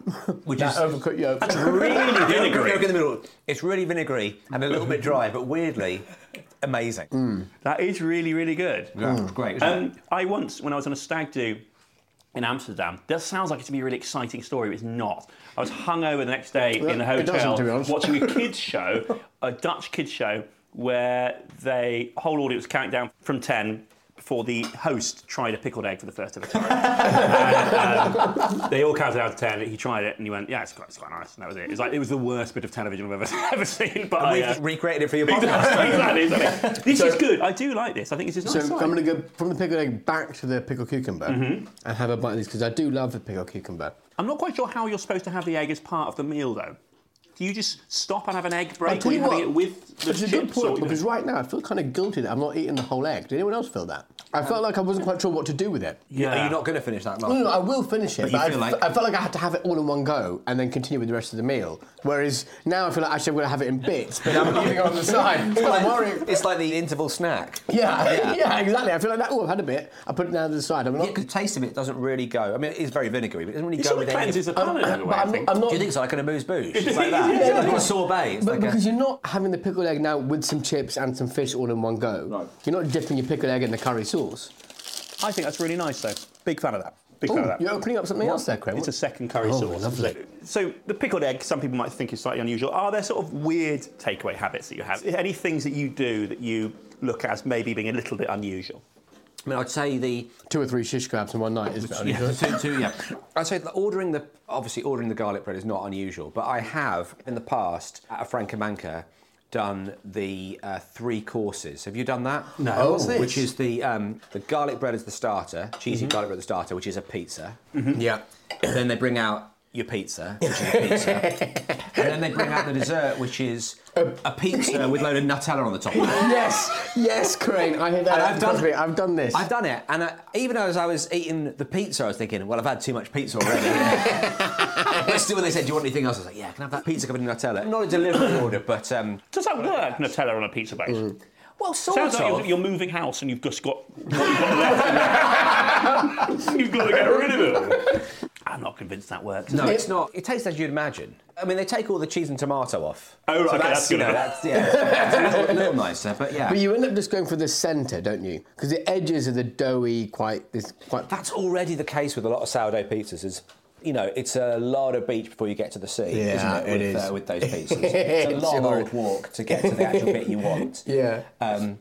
Which that is- overcooked yolk. That's really [laughs] vinegary. Yolk in the middle. It's really vinegary and a little bit dry, but weirdly amazing. That is really, really good. Yeah, it's great. Isn't Um, it? I once, when I was on a stag do in Amsterdam. That sounds like it's going to be a really exciting story, but it's not. I was hungover the next day in a hotel watching a [laughs] kids show, a Dutch kids show, where they whole audience was counting down from 10 for the host tried a pickled egg for the first ever time. [laughs] and, um, they all counted out to ten. He tried it and he went, "Yeah, it's quite, it's quite nice." And that was it. It was like it was the worst bit of television I've ever, [laughs] ever seen. But I, we uh, recreated it for your [laughs] podcast. exactly, exactly. This so, is good. I do like this. I think this is nice. So. I'm going to go from the pickled egg back to the pickled cucumber mm-hmm. and have a bite of this because I do love the pickled cucumber. I'm not quite sure how you're supposed to have the egg as part of the meal though. Do you just stop and have an egg break, tell or are you you having what, it with the it's a chips? good or- point because right now I feel kind of guilty that I'm not eating the whole egg. Did anyone else feel that? I um, felt like I wasn't quite sure what to do with it. Yeah. Are you not going to finish that, Mark? No, no, I will finish it, But but, you I, feel f- like- I felt like I had to have it all in one go and then continue with the rest of the meal. Whereas now I feel like actually I'm going to have it in bits, but I'm leaving it on the side. [laughs] It's I'm like, [laughs] it's like the interval snack. [laughs] Yeah, yeah, exactly. I feel like that. Oh, I've had a bit. I put it down to the side. I'm not. Yeah, 'cause the taste of it doesn't really go. I mean, it is very vinegary, but it doesn't really It go sort of with any. cleanses the I'm, palate in a but way, I I'm not, think. I'm not Do you think it's like an amuse bouche? It's like that. Yeah, It's like but- a sorbet. It's But like a- because you're not having the pickled egg now with some chips and some fish all in one go. You're not dipping your pickled egg in the curry sauce. I think that's really nice, though. Big fan of that. Big fan of that. you're opening up something else there, Craig. It's a second curry Oh, sauce. lovely. So the pickled egg, some people might think is slightly unusual. Are there sort of weird takeaway habits that you have? Any things that you do that you look at as maybe being a little bit unusual? I mean, I'd say the Two or three shish kebabs in one night is yeah, two, two, yeah. I'd say that ordering the obviously ordering the garlic bread is not unusual, but I have in the past at a Franco Manca done the uh, three courses. Have you done that? No. Oh, what's this? Which is the um, the garlic bread as the starter, cheesy garlic bread as the starter, which is a pizza. Yeah. then they bring out your pizza, which is pizza, [laughs] and then they bring out the dessert, which is a pizza with a load of Nutella on the top. yes, yes, Crane. I hear that. I've done- Trust me, I've done this. I've done it, and I, even as I was eating the pizza, I was thinking, well, I've had too much pizza already. [laughs] Let's do when they said, do you want anything else? I was like, yeah, can I have that pizza covered in Nutella? Not a delivery order, but um, Does that work, Nutella on a pizza base? well, sort Sounds like of. you're, you're moving house and you've just got what you've got left [laughs] you've got to get rid of it. I'm not convinced that works. No, it's not. It tastes as you'd imagine. I mean, they take all the cheese and tomato off. Oh, right, So okay, that's, that's you know, enough. that's, yeah, it's a little, a little nicer, but yeah. But you end up just going for the centre, don't you? Because the edges are the doughy, quite this quite. That's already the case with a lot of sourdough pizzas. Is you know, it's a lot of beach before you get to the sea, Yeah, isn't it? it with, is. Uh, with those [laughs] pizzas, it's a It's long hard. old walk to get to the actual bit you want. [laughs] Yeah. Um,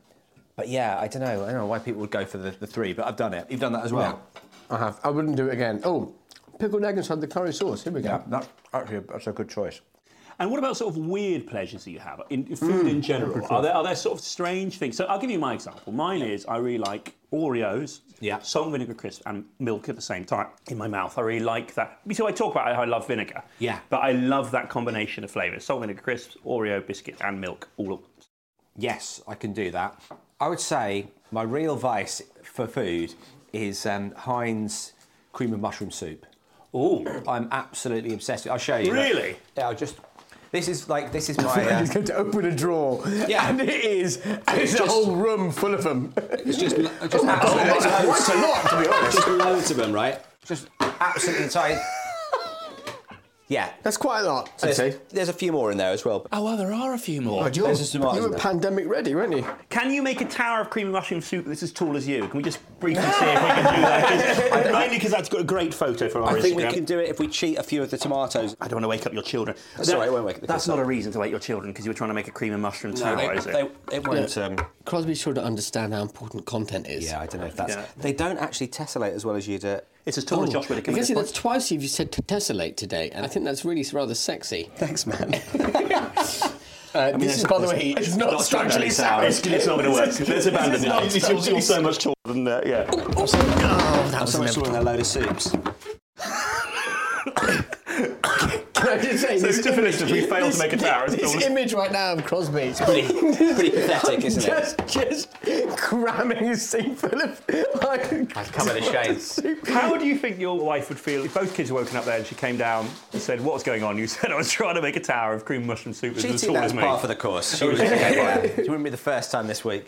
but yeah, I don't know. I don't know why people would go for the, the three, but I've done it. You've done that as well. I have. I wouldn't do it again. Oh, pickled egg inside the curry sauce. Here we go. that actually that's a good choice. And what about sort of weird pleasures that you have in in food in general? Are there, are there sort of strange things? So I'll give you my example. Mine is I really like Oreos, Yeah. salt and vinegar crisp, and milk at the same time in my mouth. I really like that. So I talk about how I love vinegar. Yeah. But I love that combination of flavours: salt, vinegar crisps, Oreo biscuit, and milk. All of Yes, I can do that. I would say my real vice for food is um, Heinz cream of mushroom soup. Oh, [clears throat] I'm absolutely obsessed. I'll show you. Really? Yeah, I'll just. This is like this is my. [laughs] Uh, He's going to open a drawer. Yeah. And it is. And it's a whole room full of them. it's just, [laughs] just Oh absolutely that's quite a lot, to be honest. Just loads of them, right? Just absolutely tight. Yeah. That's quite a lot, I'd There's, say. there's a few more in there as well. oh well, there are a few more. God, you're, There's just tomatoes you in were there. pandemic ready, weren't you? Can you make a tower of creamy mushroom soup that's as tall as you? Can we just briefly [laughs] see if we can do that? 'Cause- [laughs] Mainly because that's got a great photo for our I think we Instagram. can do it if we cheat a few of the tomatoes. I don't want to wake up your children. That's all right, it won't wake the That's kids not up. a reason to wake your children because you were trying to make a cream and mushroom tower, they, is it? they, it won't. Um, Crosby's sure to understand how important content is. yeah, I don't know if that's. Yeah. They don't actually tessellate as well as you'd. Uh, It's as tall as Josh Whittaker. I with guess that's twice you've said to tessellate today, and I think that's really rather sexy. Thanks, man. [laughs] Uh, this is, by the way, it's not, structurally sound. It's, it's not going to work. Let's abandon it. It's, it's, it's so much taller than that. Yeah. Oh, that I'm was Someone an saw in a load of soups. Can I just say, So this to finish, image- we failed to make a tower as This tall image right now of Crosby is pretty, Pretty pathetic, isn't it? [laughs] just, just cramming a sink full of. Like, I'd cover the shade. How do you think your wife would feel if both kids were woken up there and she came down and said, "What's going on?" You [laughs] said, "I was trying to make a tower of cream mushroom soup that's She'd as see tall that as as me." part of the course. She, was, yeah, [laughs] She wouldn't be the first time this week.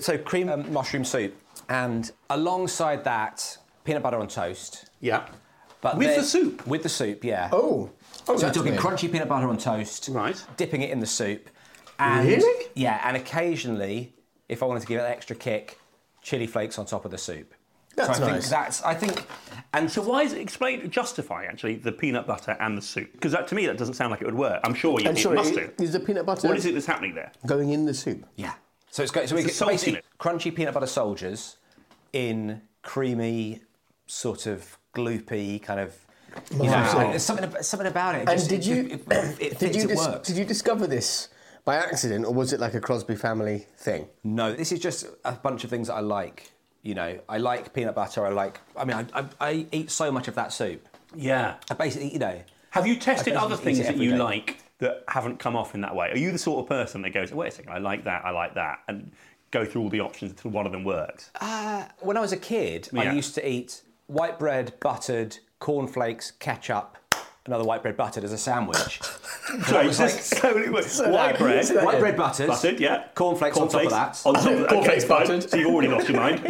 So cream um, mushroom soup, and alongside that, peanut butter on toast. Yeah. But With then- the soup? With the soup, yeah. oh, oh, So we're that's talking weird. crunchy peanut butter on toast. Right. Dipping it in the soup. And, Really? Yeah, and occasionally, if I wanted to give it an extra kick, chili flakes on top of the soup. That's so I nice. think that's I think and So why is it explain justify actually the peanut butter and the soup? Because that to me that doesn't sound like it would work. I'm sure you, And it sorry, must i- do. is the peanut butter What is it that's happening there? going in the soup? Yeah. So it's got so we It's get basically crunchy peanut butter soldiers in creamy, sort of gloopy kind of. You know, Wow. and there's something ab- something about it. It And just- did it you just- It, it [clears throat] did fits, you it dis- works. did you discover this by accident, or was it like a Crosby family thing? No, this is just a bunch of things that I like. You know, I like peanut butter. I like. I mean, I, I, I eat so much of that soup. Yeah. I basically, you know, Have you tested other things that you day. like that haven't come off in that way? Are you the sort of person that goes, "Wait a second, I like that, I like that," and go through all the options until one of them works? Uh, when I was a kid, Yeah. I used to eat white bread, buttered, cornflakes, ketchup, another white bread buttered as a sandwich. [laughs] Sorry, was just like- so many words. White bread, say white bread buttered, buttered, yeah. cornflakes, on top of that. On top of that. Cornflakes okay, buttered. So you've already lost your mind. [laughs] [laughs]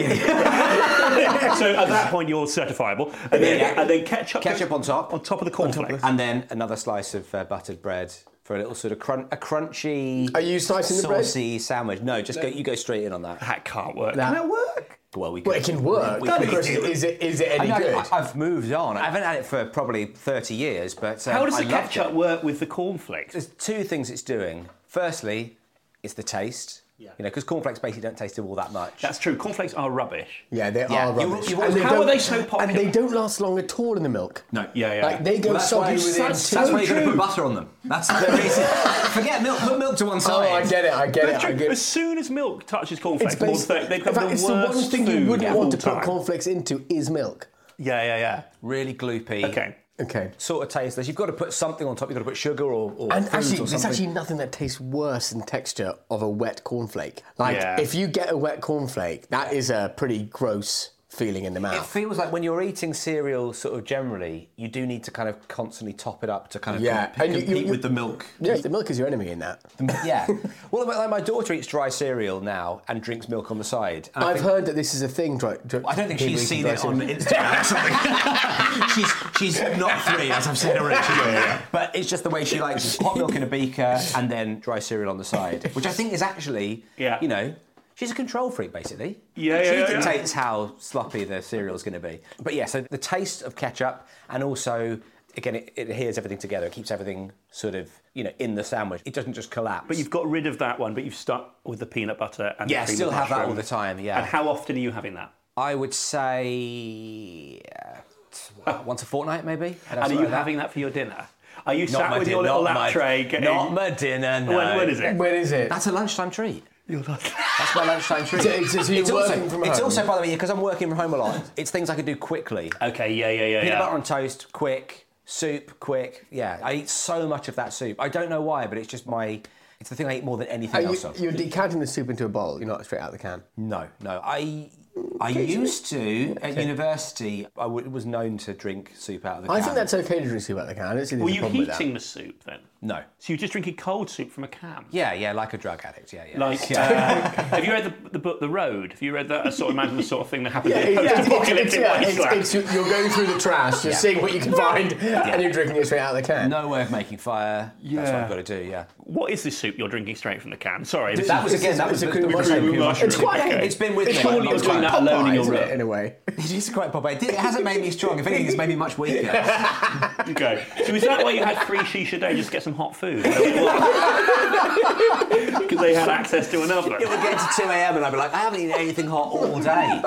so at that point, you're certifiable. And then, Yeah. and then ketchup. Ketchup on top. On top of the cornflakes. and then another slice of uh, buttered bread for a little sort of crun- a crunchy. Are you slicing the bread? saucy sandwich? No, just go. You go straight in on that. That can't work. That- Can it work? Well, we. Well, it can work. We, The we, question is, is it is it any I mean, good? I, have moved on. I haven't had it for probably 30 years, but um, How does I the loved ketchup it. work with the cornflakes? There's two things it's doing. Firstly, it's the taste. Yeah. You know, because cornflakes basically don't taste at all that much. That's true. Cornflakes are rubbish. yeah, they Yeah, are rubbish. you And always- they how don't- are they so popular? And they don't last long at all in the milk. no. Yeah, yeah. Like they go Well, that's why, soggy within that's, two. that's why you're going to put butter on them. That's the reason. [laughs] Forget milk. Put milk to one side. Oh, I get it. I get But it. it's I get As soon as milk touches cornflakes, It's, more based, than they in become fact, the it's the one worst thing you wouldn't want to put cornflakes into is milk. Yeah, yeah, yeah. Really gloopy. Okay. Okay. Sort of tasteless. You've got to put something on top. You've got to put sugar or, or And actually, or there's actually nothing that tastes worse in texture of a wet cornflake. Like, Yeah. if you get a wet cornflake, that is a pretty gross feeling in the mouth. It feels like when you're eating cereal, sort of generally, you do need to kind of constantly top it up to kind of Yeah, compete, and you- you- you- with the milk. Yeah, the milk is your enemy in that. [laughs] yeah. Well, like my daughter eats dry cereal now and drinks milk on the side. And I I've think- heard that this is a thing. Dry, dry, I don't think people she's eating seen dry it on cereal. Instagram or something. [laughs] she's, she's not three, as I've said already. But it's just the way she likes hot milk in a beaker and then dry cereal on the side, which I think is actually, Yeah. you know, she's a control freak basically. Yeah, She yeah, yeah, dictates how sloppy the cereal is going to be. But yeah, so the taste of ketchup and also. Again, it, it adheres everything together. It keeps everything sort of, you know, in the sandwich. It doesn't just collapse. But you've got rid of that one, but you've stuck with the peanut butter and Yeah, the cream still of have that all the time, yeah. And how often are you having that? I would say uh, once a fortnight, maybe. And are you like having that for your dinner? Are you Not sat my with din- your little not lap my- tray getting... Not my dinner, no. When, when is it? When is it? That's a lunchtime treat. You're not- That's my lunchtime treat. So- so you're it's also, from It's also, by the way, because I'm working from home a lot, it's things I can do quickly. okay, yeah, yeah, yeah. Peanut yeah. butter on toast, quick. Soup, quick. Yeah, I eat so much of that soup. I don't know why, but it's just my... It's the thing I eat more than Are anything you, else of. you're decanting the soup into a bowl. You're not straight out of the can. No, no. I I used to at university. I w- was known to drink soup out of the can. I think that's okay to drink soup out of the can. I don't see there's Were a you problem with that. heating the soup then? no. So you're just drinking cold soup from a can? Yeah, yeah, like a drug addict. Yeah, yeah. Like, yeah. uh, have you read the, the book The Road? Have you read that? I sort of imagine the sort of thing that happened Yeah, in a it's, it's, post-apocalyptic yeah, it's, wasteland. it's, you're going through the trash, you're seeing what you can find, and you're drinking it straight out of the can. no way of making fire. That's what Yeah. I've got to do. Yeah. What is this soup you're drinking straight from the can? Sorry. That was again. That was a the, mushroom. It's quite. It's been with It's me. surely you're doing that alone in your isn't room. in a way. It is quite pop. It, it hasn't made me strong. If anything, it's made me much weaker. [laughs] Okay. So is that why you had three shisha a day just to get some hot food? [laughs] Because they had access to an oven. it would get to 2 a.m. and I'd be like, I haven't eaten anything hot all day.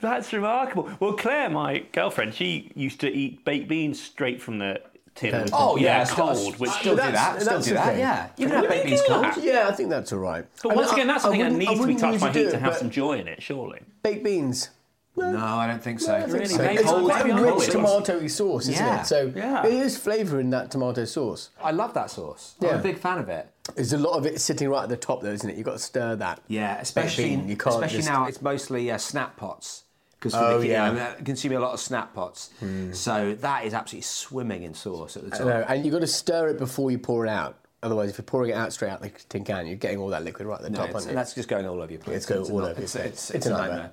That's remarkable. Well, Claire, my girlfriend, she used to eat baked beans straight from the tin. Oh yeah, still- cold. Which Still do That's- that. Still do that. Yeah. You can have baked beans cold. that. Yeah, I think that's all right. But I once mean, again, that's I- I something that needs to be wouldn't touched by heat to have some joy in it, surely. Baked beans. No, I don't think so. I think Really? so. Baked It's cold quite a rich beans. tomatoey sauce, isn't Yeah. it? So Yeah. it is flavour in that tomato sauce. I love that sauce. I'm Yeah. a big fan of it. There's a lot of it sitting right at the top, though, isn't it? You've got to stir that. Yeah, especially bean, you can't especially just- now it's mostly uh, snap pots because Oh, yeah. I'm uh, consuming a lot of snap pots. So that is absolutely swimming in sauce at the I top. know, and you've got to stir it before you pour it out. Otherwise, if you're pouring it out straight out the tin can, you're getting all that liquid right at the No, top, it's- aren't you? that's just going all over your plate. It's going a all over your it's, plate. It's, It's it's a a nightmare.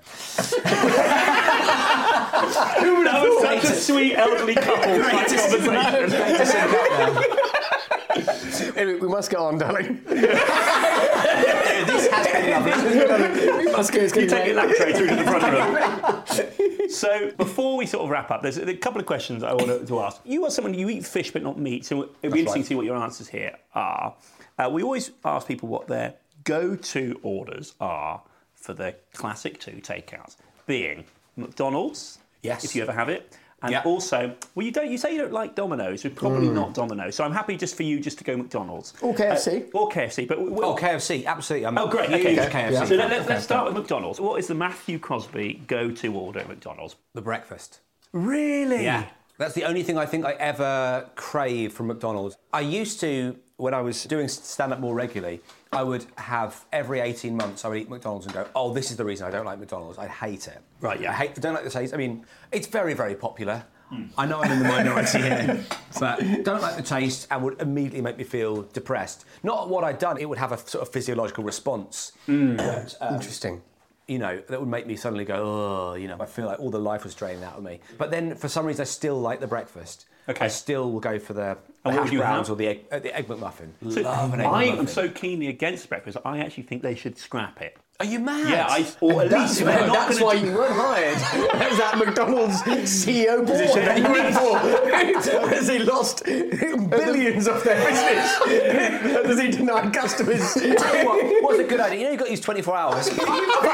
nightmare. That was such a sweet elderly couple type [laughs] conversation. Great to sync up Anyway, we must get on, darling. [laughs] This has been lovely. we must go. It's You getting take your late. lap [laughs] tray through to the front so before we sort of wrap up, there's a couple of questions I want to ask. You are someone you eat fish but not meat, so it'd be interesting right. to see what your answers here are. Uh, we always ask people what their go-to orders are for the classic two takeouts, being McDonald's, Yes. if you ever have it. And Yeah. also, well, you don't. You say you don't like Domino's. It's probably not Domino's. So I'm happy just for you just to go McDonald's Or KFC. Uh, or KFC. But we- we'll, Oh, KFC, absolutely. I'm Oh, great. huge Okay. KFC. So fan. let, us let's start with McDonald's. What is the Matthew Crosby go-to order at McDonald's? the breakfast. Really? Yeah. That's the only thing I think I ever crave from McDonald's. I used to, when I was doing stand up more regularly, I would have every 18 months, I would eat McDonald's and go, oh, this is the reason I don't like McDonald's. I hate it. Right, yeah. I hate, don't like the taste. I mean, it's very, very popular. Hmm. I know I'm in the minority [laughs] here, but don't like the taste and would immediately make me feel depressed. Not what I'd done, it would have a sort of physiological response hmm. um, Interesting. you know, that would make me suddenly go, oh, you know, I feel like all the life was drained out of me. But then for some reason, I still like the breakfast. Okay. I still will go for the, the hash would you browns have? or the egg, uh, the egg McMuffin. So Love an egg I McMuffin. am so keenly against breakfast. I actually think they should scrap it. Are you mad? Yeah, I, or at That's, least if they're that's why do- you weren't hired. [laughs] [laughs] Was that McDonald's CEO position that you went for. [laughs] As he lost billions of their business. As he denied customers. What, what's a good idea? You know, you've got these 24 hours. Fuck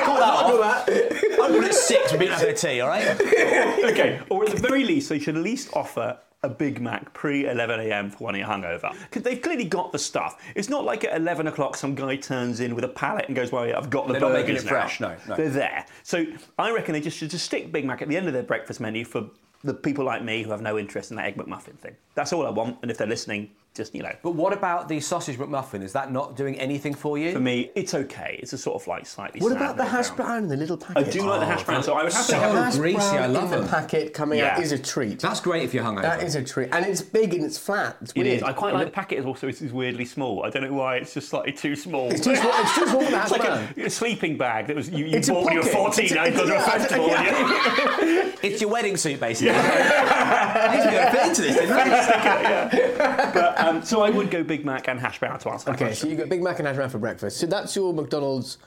all that off. I'm going at six, we'll be having a tea, all right? okay, or at the very least, they should at least offer a Big Mac pre 11 a.m. for when you're hungover. They've clearly got the stuff. It's not like at 11 o'clock some guy turns in with a pallet and goes, "Well, yeah, I've got the They're not making it now." fresh, no, no. They're there. So I reckon they just should just stick Big Mac at the end of their breakfast menu for the people like me who have no interest in that egg McMuffin thing. That's all I want. And if they're listening, just you know. But what about the sausage McMuffin? Is that not doing anything for you? For me, it's okay. It's a sort of like slightly. What about the hash ground. brown in the little packet? I packet? do like the hash brown, so I would have so to have. hash greasy, brown I love in the them. packet coming out Yeah. is a treat. That's great if you're hungover. That is a treat, and it's big and it's flat. It's It weird. is. I quite like the packet. Is also it's weirdly small. I don't know why. It's just slightly too small. It's too small. It's too small for the hash [laughs] It's like brown. a, a sleeping bag that was you, you It's a bought when you were pocket. 14 It's a- and gone to a [laughs] yeah, festival. yeah. [laughs] It's your wedding suit, basically. I need to go fit into this, didn't I? But, um, so I would go Big Mac and hash brown to answer that Okay, so question. you got Big Mac and hash brown for breakfast. So that's your McDonald's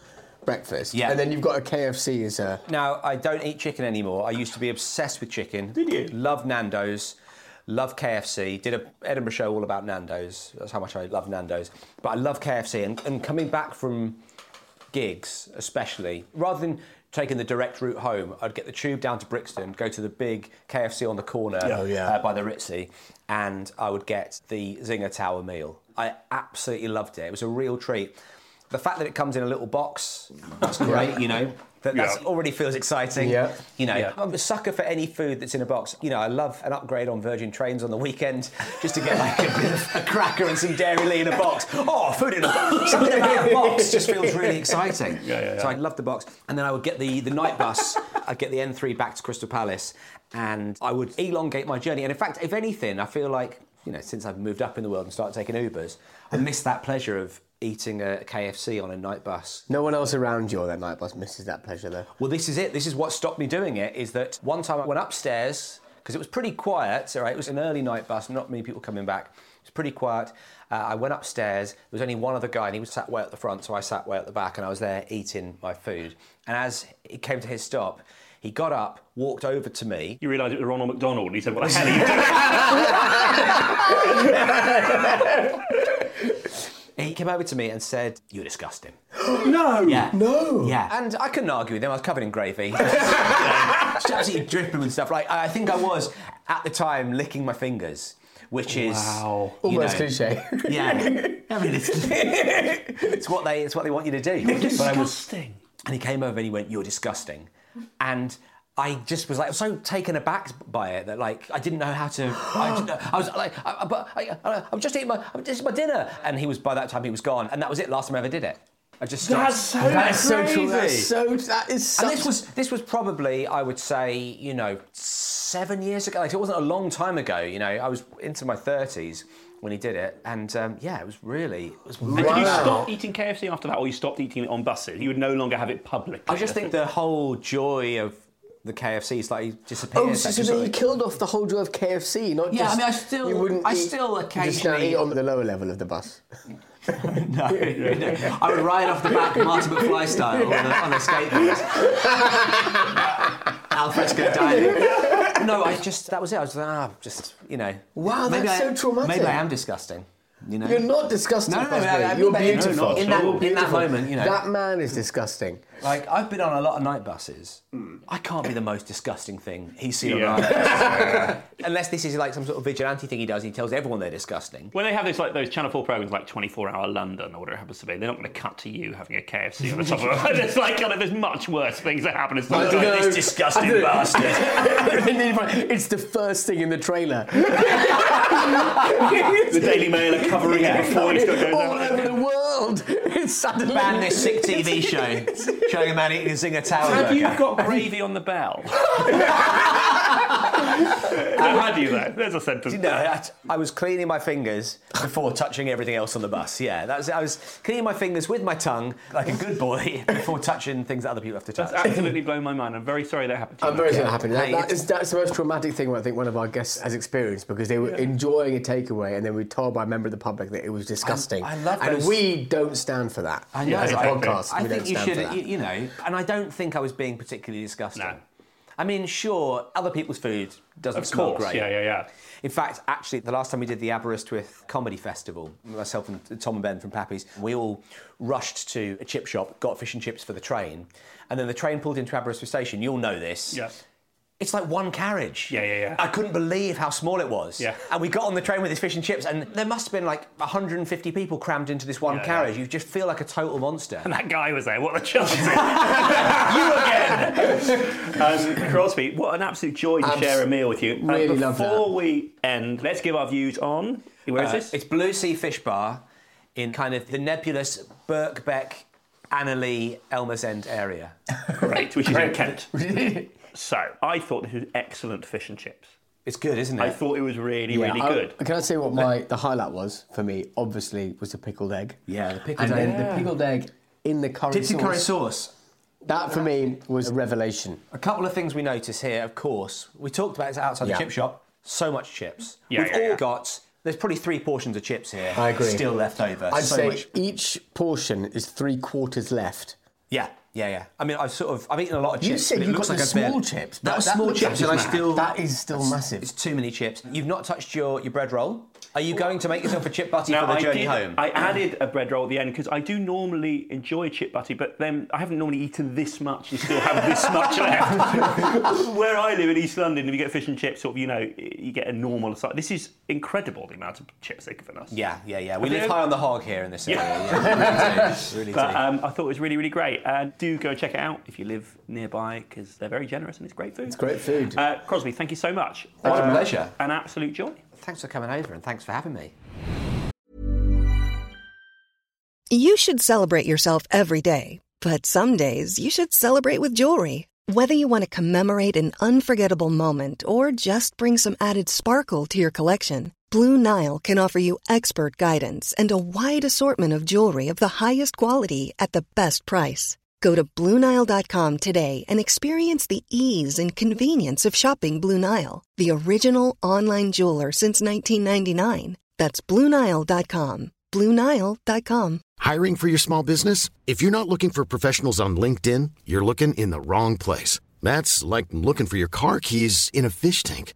breakfast. Yeah. And then you've got a KFC as a. Now, I don't eat chicken anymore. I used to be obsessed with chicken. Did you? Love Nando's, love KFC. Did a Edinburgh show all about Nando's. That's how much I love Nando's. But I love KFC. And, and coming back from gigs, especially, rather than taking the direct route home, I'd get the tube down to Brixton, go to the big KFC on the corner Oh, yeah. uh, by the Ritzy, and I would get the Zinger Tower meal. I absolutely loved it. It was a real treat. The fact that it comes in a little box, that's great, you know. That that's Yeah. already feels exciting. Yeah. You know, Yeah. I'm a sucker for any food that's in a box. You know, I love an upgrade on Virgin Trains on the weekend just to get like a bit of a cracker and some Dairylea in a box. Oh, food in a box. Something about a box just feels really exciting. Yeah, yeah, So yeah. I love the box. And then I would get the, the night bus. I'd get the N3 back to Crystal Palace and I would elongate my journey. And in fact, if anything, I feel like, you know, since I've moved up in the world and started taking Ubers, I miss that pleasure of eating a KFC on a night bus. No one else around you on that night bus misses that pleasure, though. Well, this is it. This is what stopped me doing it. Is that one time I went upstairs because it was pretty quiet. All right, it was an early night bus, not many people coming back. It was pretty quiet. Uh, I went upstairs. There was only one other guy, and he was sat way at the front, so I sat way at the back, and I was there eating my food. And as it came to his stop, he got up, walked over to me. You realised it was Ronald McDonald, and he said, "What the hell are you doing?" He came over to me and said, "You're disgusting." [gasps] no. Yeah. No. Yeah. And I couldn't argue with him. I was covered in gravy. you [laughs] know, just absolutely dripping with stuff. Like I think I was at the time licking my fingers, which is Wow. Almost know, cliche. Yeah. [laughs] I mean, it's, it's what they it's what they want you to do. But I was, Disgusting. and he came over and he went, "You're disgusting," and. I just was like I was so taken aback by it that like I didn't know how to. I, didn't know, [gasps] I was like, I, I, but I, I, I'm just eating my, I'm just my dinner, and he was by that time he was gone, and that was it. Last time I ever did it. I just stopped. That's so That's so crazy. That's so. That is such. And this was this was probably I would say you know seven years ago. Like it wasn't a long time ago. You know I was into my thirties when he did it, and um, yeah, it was really it was. And did you Wow. stop eating KFC after that, or you stopped eating it on buses? You would no longer have it publicly. I just think the whole joy of the KFC slightly disappeared. Oh, so, That so just then you killed off the whole joy of KFC, not Yeah, just. Yeah, I mean, I still- You wouldn't I eat- still you Just now occasionally- eat on the lower level of the bus. [laughs] no, no. I would ride off the back Marty McFly style on a, on a skateboard. [laughs] Alfresco dining. No, I just that was it. I was like, ah, just you know. Wow, maybe that's I- so traumatic. Maybe I am disgusting. You know. You're not disgusting. No, no, no, Busby. no, no, You're no, no, beautiful. not in that You're in that Beautiful. moment, you know. That man is disgusting. Like I've been on a lot of night buses. Hmm. I can't be the most disgusting thing he's seen Yeah. on night buses. Unless this is like some sort of vigilante thing he does. He tells everyone they're disgusting. When they have those like those Channel Four programs like 24 Hour London or whatever it happens to be, they're not going to cut to you having a KFC on the top of it. [laughs] It's like kind of there's much worse things that happen. It's not like know. this disgusting I don't know. bastard. [laughs] it's the first thing in the trailer. [laughs] the Daily Mail are covering it before he goes All out. over the world. [laughs] It's suddenly. Ban this sick TV show showing a man eating a Zinger Tower Have you burger. got gravy on the bell? [laughs] How Had you though? There's a sentence. No, I, I was cleaning my fingers before touching everything else on the bus. Yeah, that was, I was cleaning my fingers with my tongue like a good boy [laughs] before touching things that other people have to touch. That's absolutely blown my mind. I'm very sorry that happened to you. I'm very sorry that happened. That, Hey, that it's- is, that's the most traumatic thing I think one of our guests has experienced because they were enjoying a takeaway and then we were told by a member of the public that it was disgusting. I love And those- we don't stand for that. I know. As a I- podcast, I we think don't you should, for that. you, you know, and I don't think I was being particularly disgusting. No. I mean, sure, other people's food doesn't Of smell course, great. yeah, yeah, yeah. In fact, actually, the last time we did the Aberystwyth Comedy Festival, myself and Tom and Ben from Pappy's, we all rushed to a chip shop, got fish and chips for the train, and then the train pulled into Aberystwyth Station. You'll know this. Yes. It's like one carriage. Yeah, yeah, yeah. I couldn't believe how small it was. Yeah. And we got on the train with this fish and chips, and there must have been like 150 people crammed into this one Yeah, carriage. yeah. You just feel like a total monster. And that guy was there. What a chances! [laughs] you again, um, Crosby. What an absolute joy to Abs- share a meal with you. Uh, really love before we end, let's give our views on. Where is Uh, this? It's Blue Sea Fish Bar in kind of the nebulous Birkbeck, Anerley, Elmer's End area. Great, which is in Kent. [laughs] so I thought this was excellent fish and chips. It's good, isn't it? I thought it was really, really I- good. Can I say what my the highlight was for me? Obviously, was the pickled egg. Yeah, the pickled and egg. then the pickled egg in the curry Dipped in sauce. curry sauce. That for me was a revelation. A couple of things we notice here, of course. We talked about it outside Yeah. the chip shop. So much chips. Yeah, We've yeah, all yeah. got. There's probably three portions of chips here. I agree. Still left over. I'd so say much. each portion is three quarters left. Yeah, yeah, yeah. I mean, I've sort of I've eaten a lot of chips. You chips. said but it you looks got like the a bit- small chips. That was That- small that chips, looks and I still. That is still massive. It's too many chips. You've not touched your, your bread roll. Are you going to make yourself a chip butty Now, for the I journey did- home? I added a bread roll at the end because I do normally enjoy chip butty, but then I haven't normally eaten this much and still have this [laughs] much left. Where I live in East London, if you get fish and chips, sort of, you know, you get a normal size. This is incredible the amount of chips they've given us. yeah, yeah, yeah. We Have live you- high on the hog here in this area. Yeah, really do. Really [laughs] But do. um, I thought it was really, really great. And do go check it out if you live nearby because they're very generous and it's great food. It's great food. Uh, Crosby, thank you so much. What a pleasure. An absolute joy. Thanks for coming over and thanks for having me. You should celebrate yourself every day, but some days you should celebrate with jewelry. Whether you want to commemorate an unforgettable moment or just bring some added sparkle to your collection, Blue Nile can offer you expert guidance and a wide assortment of jewelry of the highest quality at the best price. Go to BlueNile.com today and experience the ease and convenience of shopping Blue Nile, the original online jeweler since 1999. That's BlueNile.com. BlueNile.com. Hiring for your small business? If you're not looking for professionals on LinkedIn, you're looking in the wrong place. That's like looking for your car keys in a fish tank.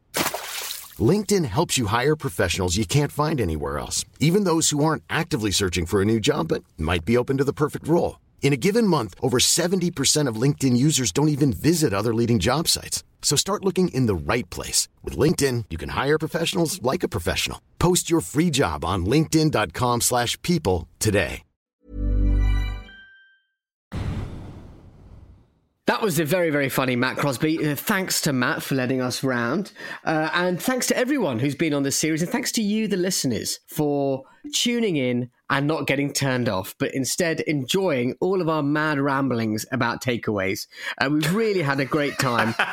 LinkedIn helps you hire professionals you can't find anywhere else, even those who aren't actively searching for a new job but might be open to the perfect role. In a given month, over 70% of LinkedIn users don't even visit other leading job sites. So start looking in the right place. With LinkedIn, you can hire professionals like a professional. Post your free job on linkedin.com/people slash people today. That was a very, very funny Matt Crosby. Uh, thanks to Matt for letting us round. Uh, and thanks to everyone who's been on this series. And thanks to you, the listeners, for tuning in and not getting turned off, but instead enjoying all of our mad ramblings about takeaways. Uh, we've really had a great time. [laughs]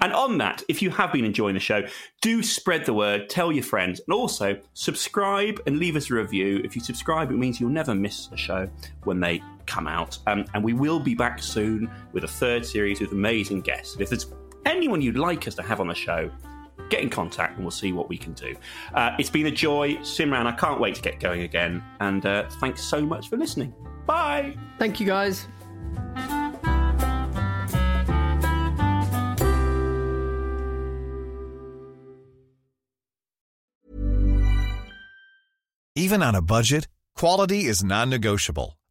And on that, if you have been enjoying the show, do spread the word, tell your friends, and also subscribe and leave us a review. If you subscribe, it means you'll never miss a show when they come out. Um, and we will be back soon with a third series with amazing guests. If there's anyone you'd like us to have on the show, get in contact and we'll see what we can do. Uh, it's been a joy. Simran, I can't wait to get going again. And uh, thanks so much for listening. Bye. Thank you, guys. Even on a budget, quality is non-negotiable.